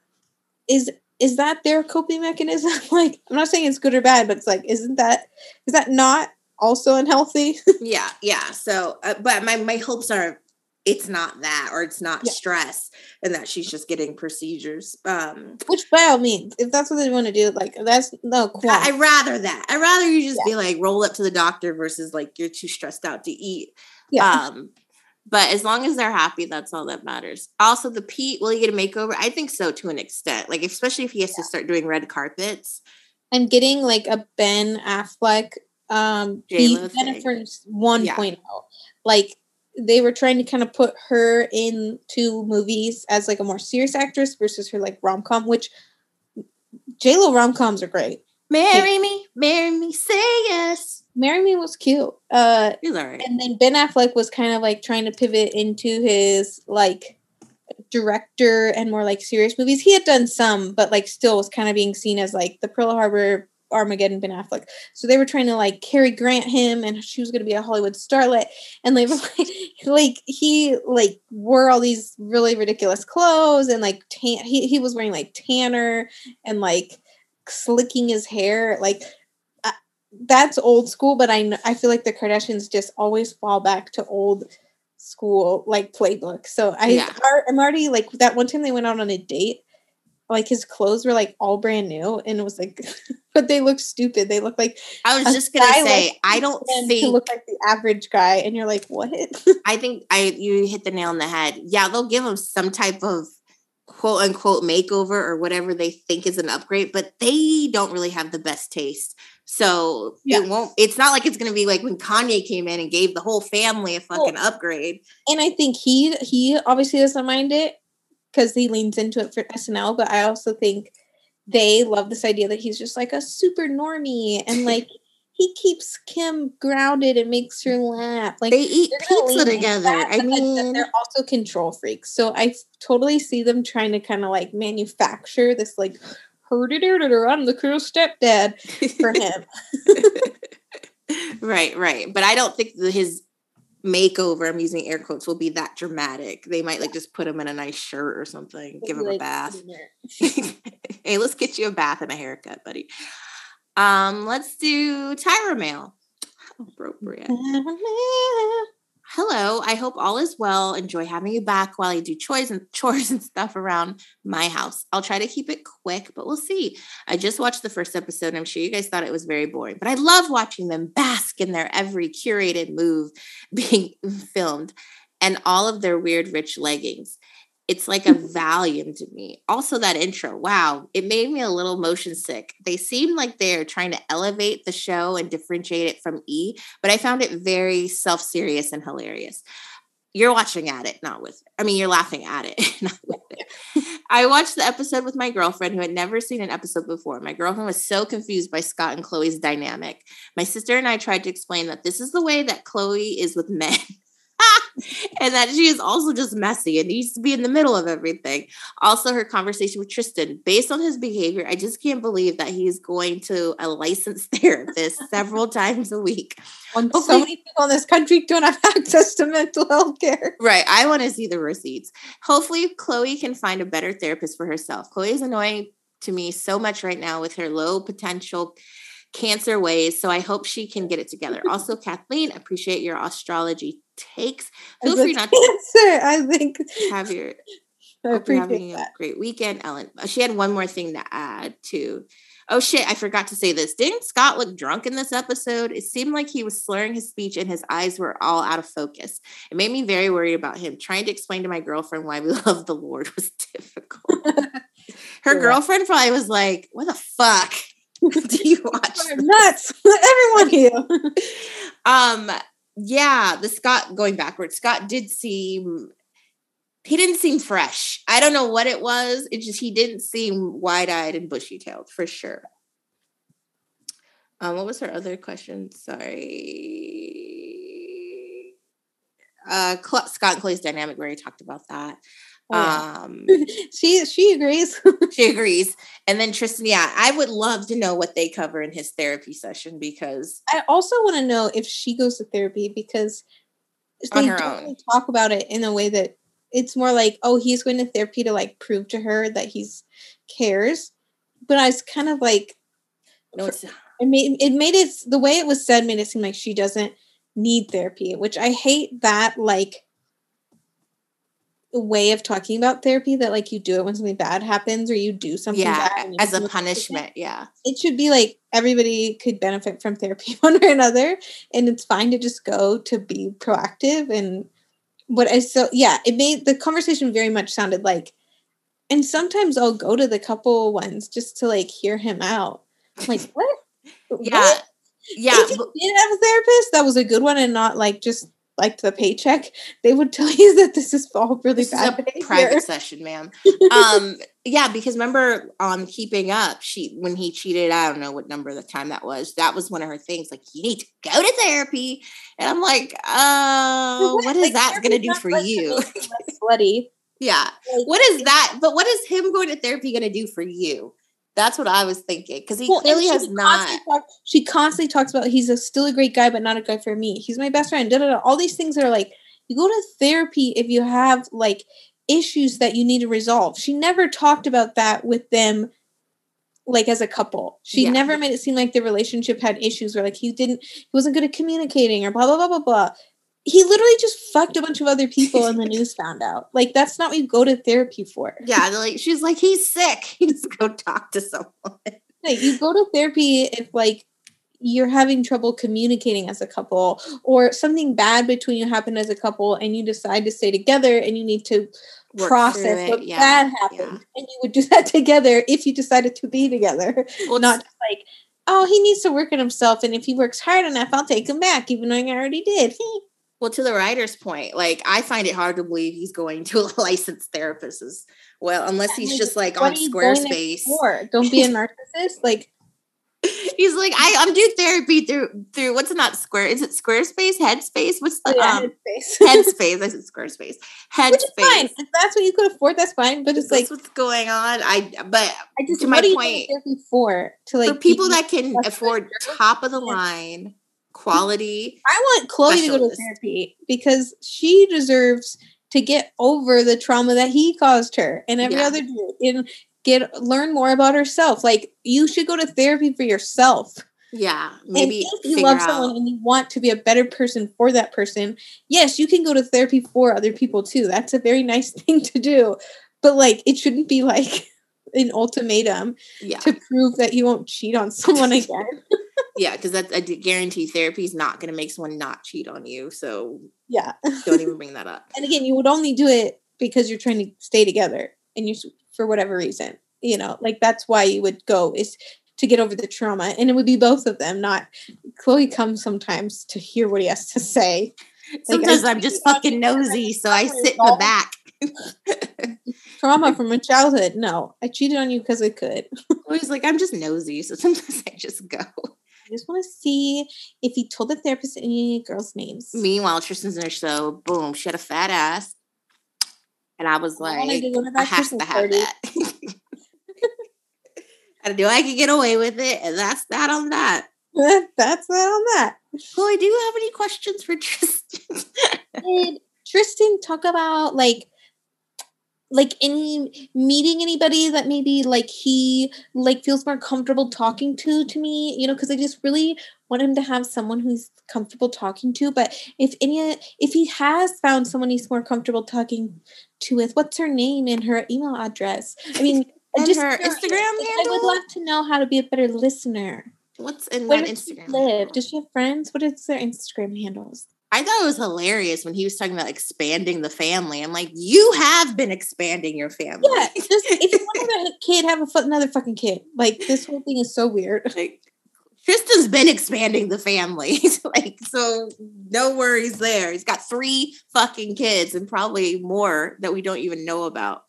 is is that their coping mechanism? like, I'm not saying it's good or bad, but it's like, isn't that is that not also unhealthy? yeah, yeah. So, uh, but my my hopes are it's not that or it's not yeah. stress and that she's just getting procedures um which by all means if that's what they want to do like that's no I, would rather that i'd rather you just yeah. be like roll up to the doctor versus like you're too stressed out to eat yeah. um but as long as they're happy that's all that matters also the pete will he get a makeover i think so to an extent like especially if he has yeah. to start doing red carpets i'm getting like a ben affleck um Bennifer 1.0 yeah like they were trying to kind of put her into movies as like a more serious actress versus her like rom com, which J Lo rom coms are great. Marry me, marry me, say yes. Marry Me was cute. Uh, He's all right. and then Ben Affleck was kind of like trying to pivot into his like director and more like serious movies. He had done some, but like still was kind of being seen as like the Pearl Harbor, Armageddon, Ben Affleck. So they were trying to like Cary Grant him, and she was going to be a Hollywood starlet. And like, like he like wore all these really ridiculous clothes, and like tan- he he was wearing like tanner and like slicking his hair, like. uh, That's old school, but I I feel like the Kardashians just always fall back to old school like playbook. So I Yeah. are, I'm already like that one time they went out on a date, like his clothes were like all brand new, and it was like, but they look stupid. They look like I was just gonna say, I don't think look like the average guy, and you're like, what? I think I you hit the nail on the head. Yeah, they'll give them some type of quote unquote makeover or whatever they think is an upgrade, but they don't really have the best taste. So Yeah. it won't. It's not like it's gonna be like when Kanye came in and gave the whole family a fucking upgrade. and I think he he obviously doesn't mind it because he leans into it for SNL, but I also think they love this idea that he's just like a super normie and like he keeps Kim grounded and makes her laugh. Like They eat pizza together. that, I but then- then mean, they're also control freaks. So I totally see them trying to kind of like manufacture this like I'm the cool stepdad for him. right, right. But I don't think his makeover, I'm using air quotes, will be that dramatic. They might like just put him in a nice shirt or something, give him a bath. hey, let's get you a bath and a haircut, buddy. Um, let's do Tyra mail. Appropriate. Hello, I hope all is well. Enjoy having you back while I do chores and chores and stuff around my house. I'll try to keep it quick, but we'll see. I just watched the first episode. I'm sure you guys thought it was very boring, but I love watching them bask in their every curated move being filmed and all of their weird rich leggings. It's like a Valium to me. Also, that intro, wow, it made me a little motion sick. They seem like they're trying to elevate the show and differentiate it from E, but I found it very self serious and hilarious. You're watching at it, not with I mean, you're laughing at it, not with it. I watched the episode with my girlfriend who had never seen an episode before. My girlfriend was so confused by Scott and Khloe's dynamic. My sister and I tried to explain that this is the way that Chloe is with men. and that she is also just messy and needs to be in the middle of everything. Also, her conversation with Tristan, based on his behavior, I just can't believe that he's going to a licensed therapist several times a week. When so many people in this country don't have access to mental health care. Right. I want to see the receipts. Hopefully, Khloe can find a better therapist for herself. Khloe is annoying to me so much right now with her low potential cancer ways. So I hope she can get it together. Also, Kathleen, appreciate your astrology takes. Feel As free not to I think have your I Hope you're having a great weekend, Ellen. Uh, She had one more thing to add too. Oh shit, I forgot to say this. Didn't Scott look drunk in this episode? It seemed like he was slurring his speech and his eyes were all out of focus. It made me very worried about him. Trying to explain to my girlfriend why we love the Lord was difficult. Her Yeah. girlfriend probably was like, What the fuck do you watch? Nuts. Everyone here. Um, yeah, the Scott going backwards, Scott did seem he didn't seem fresh. I don't know what it was. It just he didn't seem wide-eyed and bushy-tailed for sure. Um, what was her other question? Sorry. Uh Scott and Khloe's dynamic, we already talked about that. Oh. Um she she agrees. she agrees. And then Tristan, yeah, I would love to know what they cover in his therapy session because I also want to know if she goes to therapy because they don't really talk about it in a way that it's more like, oh, he's going to therapy to like prove to her that he's cares. But I was kind of like, no, it's it made it made it the way it was said made it seem like she doesn't need therapy, which I hate that like way of talking about therapy that like you do it when something bad happens or you do something yeah, as a punishment. Yeah. it should be like everybody could benefit from therapy one way or another and it's fine to just go to be proactive and what i so yeah it made the conversation very much sounded like and sometimes i'll go to the couple ones just to like hear him out I'm like what Yeah. What? Yeah. if but- did have a therapist that was a good one and not like just like the paycheck, they would tell you that this is all really this bad. Private session, ma'am. um, yeah, because remember on Keeping Up, she when he cheated, I don't know what number the time that was. That was one of her things. Like you need to go to therapy, and I'm like, oh, what is like, that going to do for you? Sweaty. yeah. Like, what is that? But what is him going to therapy going to do for you? That's what I was thinking because he well, clearly has not. Talk, she constantly talks about he's a, still a great guy, but not a guy for me. He's my best friend. Da, da, da. All these things are like you go to therapy if you have like issues that you need to resolve. She never talked about that with them like as a couple. She yeah. never made it seem like the relationship had issues where like he didn't he wasn't good at communicating or blah blah blah blah blah he literally just fucked a bunch of other people and the news found out. Like that's not what you go to therapy for. Yeah, like she's like, he's sick. You just go talk to someone. Like you go to therapy if like you're having trouble communicating as a couple or something bad between you happened as a couple and you decide to stay together and you need to Work process what yeah. bad happened. Yeah. And you would do that together if you decided to be together. Well, not just like, oh, he needs to work on himself. And if he works hard enough, I'll take him back, even though I already did. Well, to the writer's point, like I find it hard to believe he's going to a licensed therapist as well, unless he's just like on Squarespace. Don't be a narcissist. Like he's like, I, I'm doing therapy through through what's not square? Is it Squarespace? Headspace? What's the oh, yeah, um, Headspace? Headspace. I said Squarespace. Headspace. fine. If that's what you could afford, that's fine. But it's that's like what's going on. I but I just to my point for to like for people that can afford top of the line quality. I want Khloe to go to therapy because she deserves to get over the trauma that he caused her and every yeah. other dude and get learn more about herself. Like you should go to therapy for yourself. Yeah, maybe and if you love out. someone and you want to be a better person for that person, yes, you can go to therapy for other people too. That's a very nice thing to do. But like it shouldn't be like an ultimatum yeah. to prove that you won't cheat on someone again. Yeah, because that's I guarantee therapy is not going to make someone not cheat on you. So yeah, don't even bring that up. And again, you would only do it because you're trying to stay together, and you for whatever reason, you know, like that's why you would go is to get over the trauma, and it would be both of them. Not Khloe comes sometimes to hear what he has to say. Sometimes like, I'm just fucking nosy, so I sit in the back. Trauma from a childhood. No, I cheated on you because I could. Always like, I'm just nosy, so sometimes I just go. I just want to see if he told the therapist any girls' names. Meanwhile, Tristan's in her show. Boom, she had a fat ass. And I was like, I, I have to have that. I knew I could get away with it, and that's that on that. that's that on that. Khloe, do you have any questions for Tristan? Did Tristan talk about like like any meeting anybody that maybe like he like feels more comfortable talking to to me you know because i just really want him to have someone who's comfortable talking to but if any if he has found someone he's more comfortable talking to with what's her name and her email address? I mean and just her instagram handle? i would love to know how to be a better listener. What's in Where that instagram live? does she have friends? What is their instagram handles I thought it was hilarious when he was talking about expanding the family. I'm like, you have been expanding your family. Yeah, just if you want a kid, have a, another fucking kid. Like this whole thing is so weird. Like, Tristan's been expanding the family, like so. No worries there. He's got three fucking kids and probably more that we don't even know about.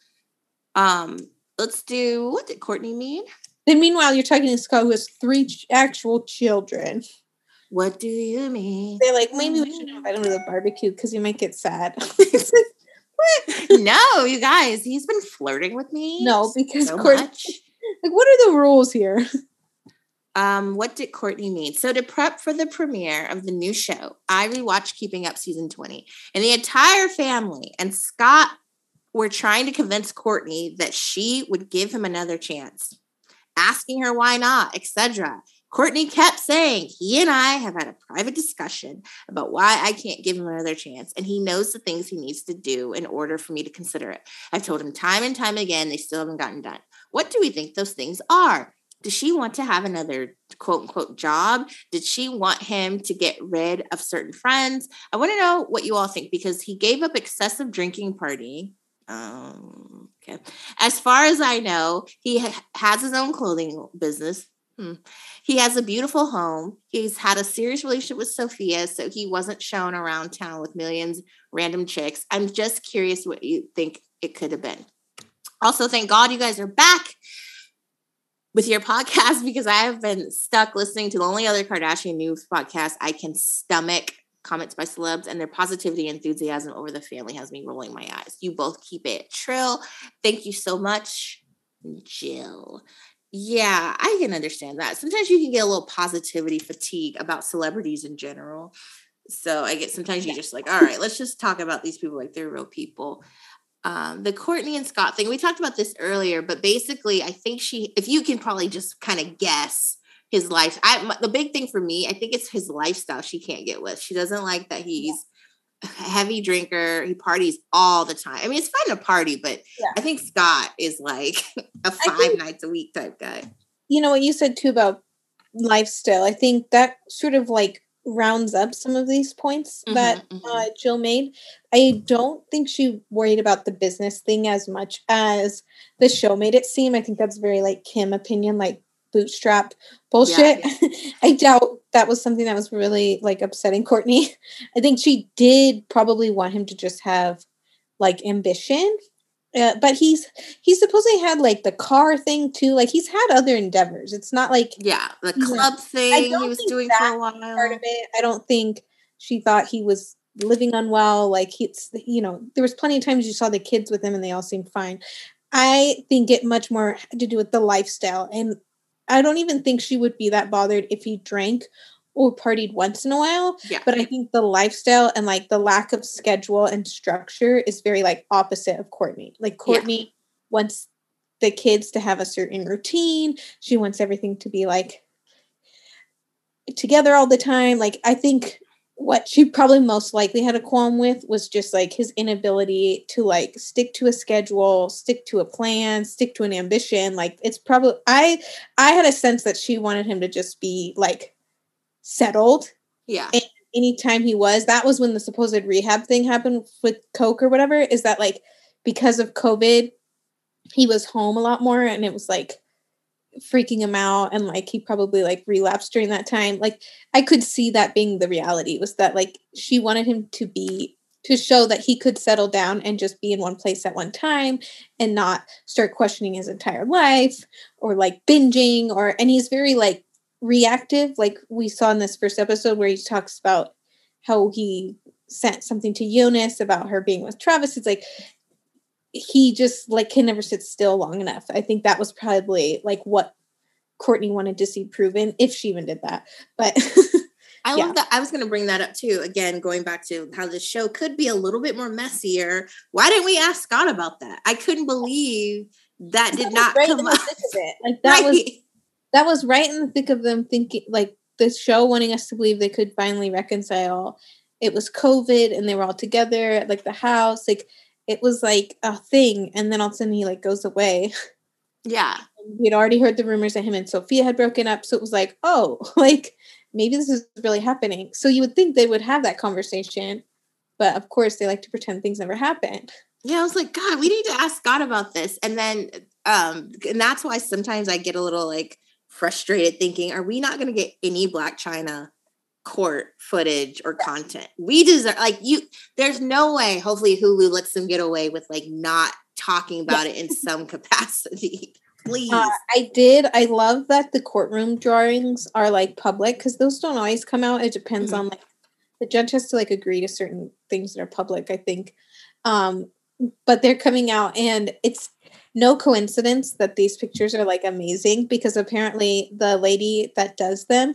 Um, let's do what did Kourtney mean? And meanwhile, you're talking to Scott, who has three ch- actual children. What do you mean? They're like, maybe we should invite him to the barbecue because he might get sad. no, you guys, he's been flirting with me. No, because so Kourtney, like, what are the rules here? Um, what did Kourtney mean? So to prep for the premiere of the new show, I rewatched Keeping Up season 20, and the entire family and Scott were trying to convince Kourtney that she would give him another chance, asking her why not, etc. Kourtney kept saying he and I have had a private discussion about why I can't give him another chance, and he knows the things he needs to do in order for me to consider it. I've told him time and time again, they still haven't gotten done. What do we think those things are? Does she want to have another quote unquote job? Did she want him to get rid of certain friends? I want to know what you all think because he gave up excessive drinking party. Um, okay. As far as I know, he ha- has his own clothing business. Hmm. He has a beautiful home. He's had a serious relationship with Sofia, so he wasn't shown around town with millions random chicks. I'm just curious what you think it could have been. Also, thank God you guys are back with your podcast because I have been stuck listening to the only other Kardashian news podcast I can stomach comments by celebs and their positivity and enthusiasm over the family has me rolling my eyes. You both keep it trill. Thank you so much, Jill. Yeah, I can understand that. Sometimes you can get a little positivity fatigue about celebrities in general. So I get sometimes you just like, all right, let's just talk about these people like they're real people. Um, the Kourtney and Scott thing, we talked about this earlier, but basically, I think she, if you can probably just kind of guess his life, I, the big thing for me, I think it's his lifestyle she can't get with. She doesn't like that he's heavy drinker. He parties all the time. I mean, it's fun to party, but yeah. I think Scott is like a five think, nights a week type guy. You know what you said too about lifestyle. I think that sort of like rounds up some of these points mm-hmm, that mm-hmm. Uh, Jill made. I don't think she worried about the business thing as much as the show made it seem. I think that's very like Kim opinion, like bootstrap bullshit. Yeah, yeah. I doubt that was something that was really like upsetting Kourtney. I think she did probably want him to just have like ambition uh, but he's he supposedly had like the car thing too. Like he's had other endeavors. It's not like yeah, the club thing he was doing for a while. Part of it, I don't think she thought he was living unwell. Like he's you know there was plenty of times you saw the kids with him and they all seemed fine. I think it much more had to do with the lifestyle, and I don't even think she would be that bothered if he drank or partied once in a while. Yeah. But I think the lifestyle and like the lack of schedule and structure is very like opposite of Kourtney. Like Kourtney yeah. wants the kids to have a certain routine. She wants everything to be like together all the time. Like I think what she probably most likely had a qualm with was just like his inability to like stick to a schedule, stick to a plan, stick to an ambition. Like it's probably I I had a sense that she wanted him to just be like settled. Yeah. And anytime he was, that was when the supposed rehab thing happened with Coke or whatever, is that like because of COVID, he was home a lot more and it was like freaking him out and like he probably like relapsed during that time. Like I could see that being the reality was that like she wanted him to be to show that he could settle down and just be in one place at one time and not start questioning his entire life or like binging or and he's very like reactive, like we saw in this first episode where he talks about how he sent something to Younes about her being with Travis. It's like he just like can never sit still long enough. I think that was probably like what Kourtney wanted to see proven, if she even did that. But I yeah. love that. I was going to bring that up too. Again, going back to how the show could be a little bit more messier. Why didn't we ask Scott about that? I couldn't believe that did not right come up. Like that right. was that was right in the thick of them thinking like the show wanting us to believe they could finally reconcile. It was COVID and they were all together at like the house. Like it was like a thing. And then all of a sudden he like goes away. Yeah. We'd already heard the rumors that him and sofia had broken up. So it was like, oh, like maybe this is really happening. So you would think they would have that conversation. But of course they like to pretend things never happened. Yeah, I was like, God, we need to ask god about this. And then um, and that's why sometimes I get a little like frustrated thinking, are we not going to get any Blac Chyna court footage or content? We deserve, like, you, there's no way, hopefully, Hulu lets them get away with like not talking about it in some capacity. Please. Uh, I did. I love that the courtroom drawings are like public because those don't always come out. It depends mm-hmm. on like the judge has to like agree to certain things that are public, I think. Um, but they're coming out and it's no coincidence that these pictures are like amazing because apparently the lady that does them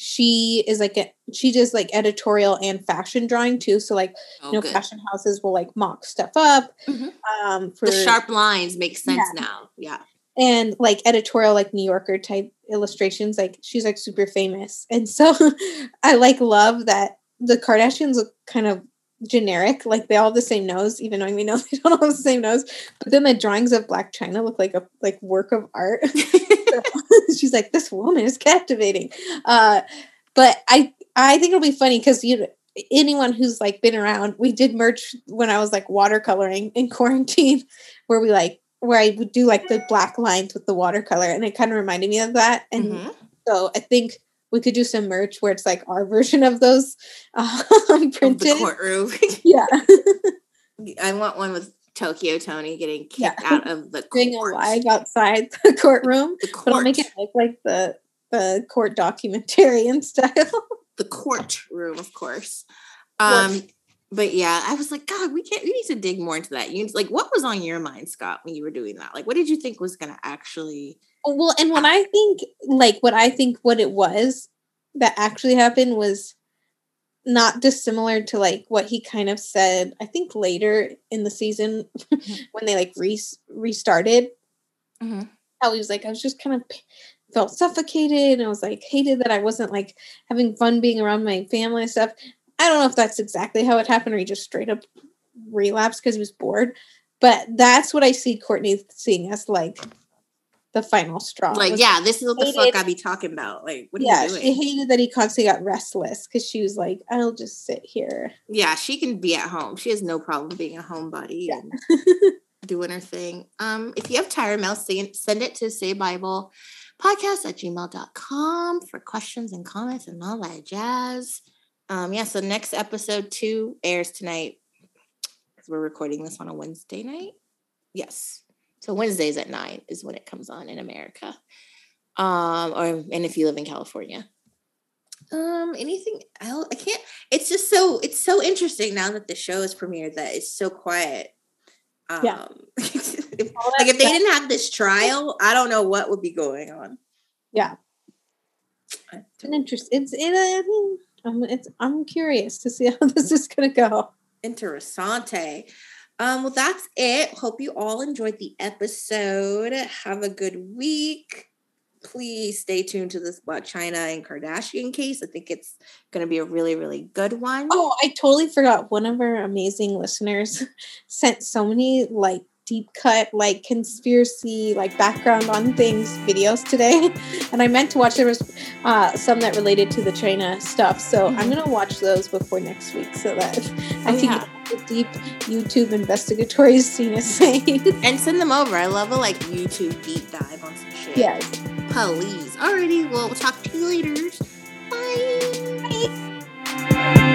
she is like a, she does like editorial and fashion drawing too so like oh, you know good. fashion houses will like mock stuff up mm-hmm. um for the sharp lines make sense yeah. now yeah and like editorial like new yorker type illustrations like she's like super famous and so i like love that the kardashians look kind of generic. Like they all have the same nose, even though we know they don't all have the same nose. But then the drawings of Blac Chyna look like a like work of art. she's like, this woman is captivating. Uh, but I I think it'll be funny because you anyone who's like been around, we did merch when I was like watercoloring in quarantine, where we like where I would do like the black lines with the watercolor, and it kind of reminded me of that. And mm-hmm. so I think we could do some merch where it's like our version of those um, printed. the courtroom. yeah. I want one with Tokyo Toni getting kicked yeah. out of the doing a live outside the courtroom. The court. But I'll make it look like the the court documentarian style. the courtroom, of course. Um, but yeah, I was like, God, we can't. We need to dig more into that. You like, what was on your mind, Scott, when you were doing that? Like, what did you think was going to actually? Well, and when I think, like, what I think, what it was that actually happened was not dissimilar to like what he kind of said. I think later in the season mm-hmm. when they like re- restarted, mm-hmm. how he was like, I was just kind of felt suffocated and I was like hated that I wasn't like having fun being around my family and stuff. I don't know if that's exactly how it happened or he just straight up relapsed because he was bored. But that's what I see Kourtney seeing as like the final straw. Like, yeah, this is what the fuck I be talking about. Like, what are yeah, you doing? She hated that he constantly got restless because she was like, I'll just sit here. Yeah, she can be at home. She has no problem being a homebody yeah. and doing her thing. Um, if you have Tyra Mail, send it to say Bible podcast at gmail.com for questions and comments and all that jazz. Um, yeah, so next episode two airs tonight because we're recording this on a Wednesday night. Yes. So Wednesdays at nine is when it comes on in America. Um, or and if you live in California. Um, anything else? I can't. It's just so it's so interesting now that the show is premiered that it's so quiet. Um, yeah. if, like if they didn't have this trial, I don't know what would be going on. Yeah. It's an interest. It's it. I mean, I'm it's I'm curious to see how this is gonna go. Interessante. Um, well, that's it. Hope you all enjoyed the episode. Have a good week. Please stay tuned to this Blac Chyna and Kardashian case. I think it's going to be a really, really good one. Oh, I totally forgot. One of our amazing listeners sent so many like deep cut like conspiracy like background on things videos today. And i meant to watch there was uh, some that related to the Chyna stuff. So mm-hmm. i'm going to watch those before next week so that oh, i can yeah. get the deep youtube investigatory scene of and send them over. I love a like youtube deep dive on some shit. Yes. Please. Alrighty. Well we'll talk to you later. Bye, bye.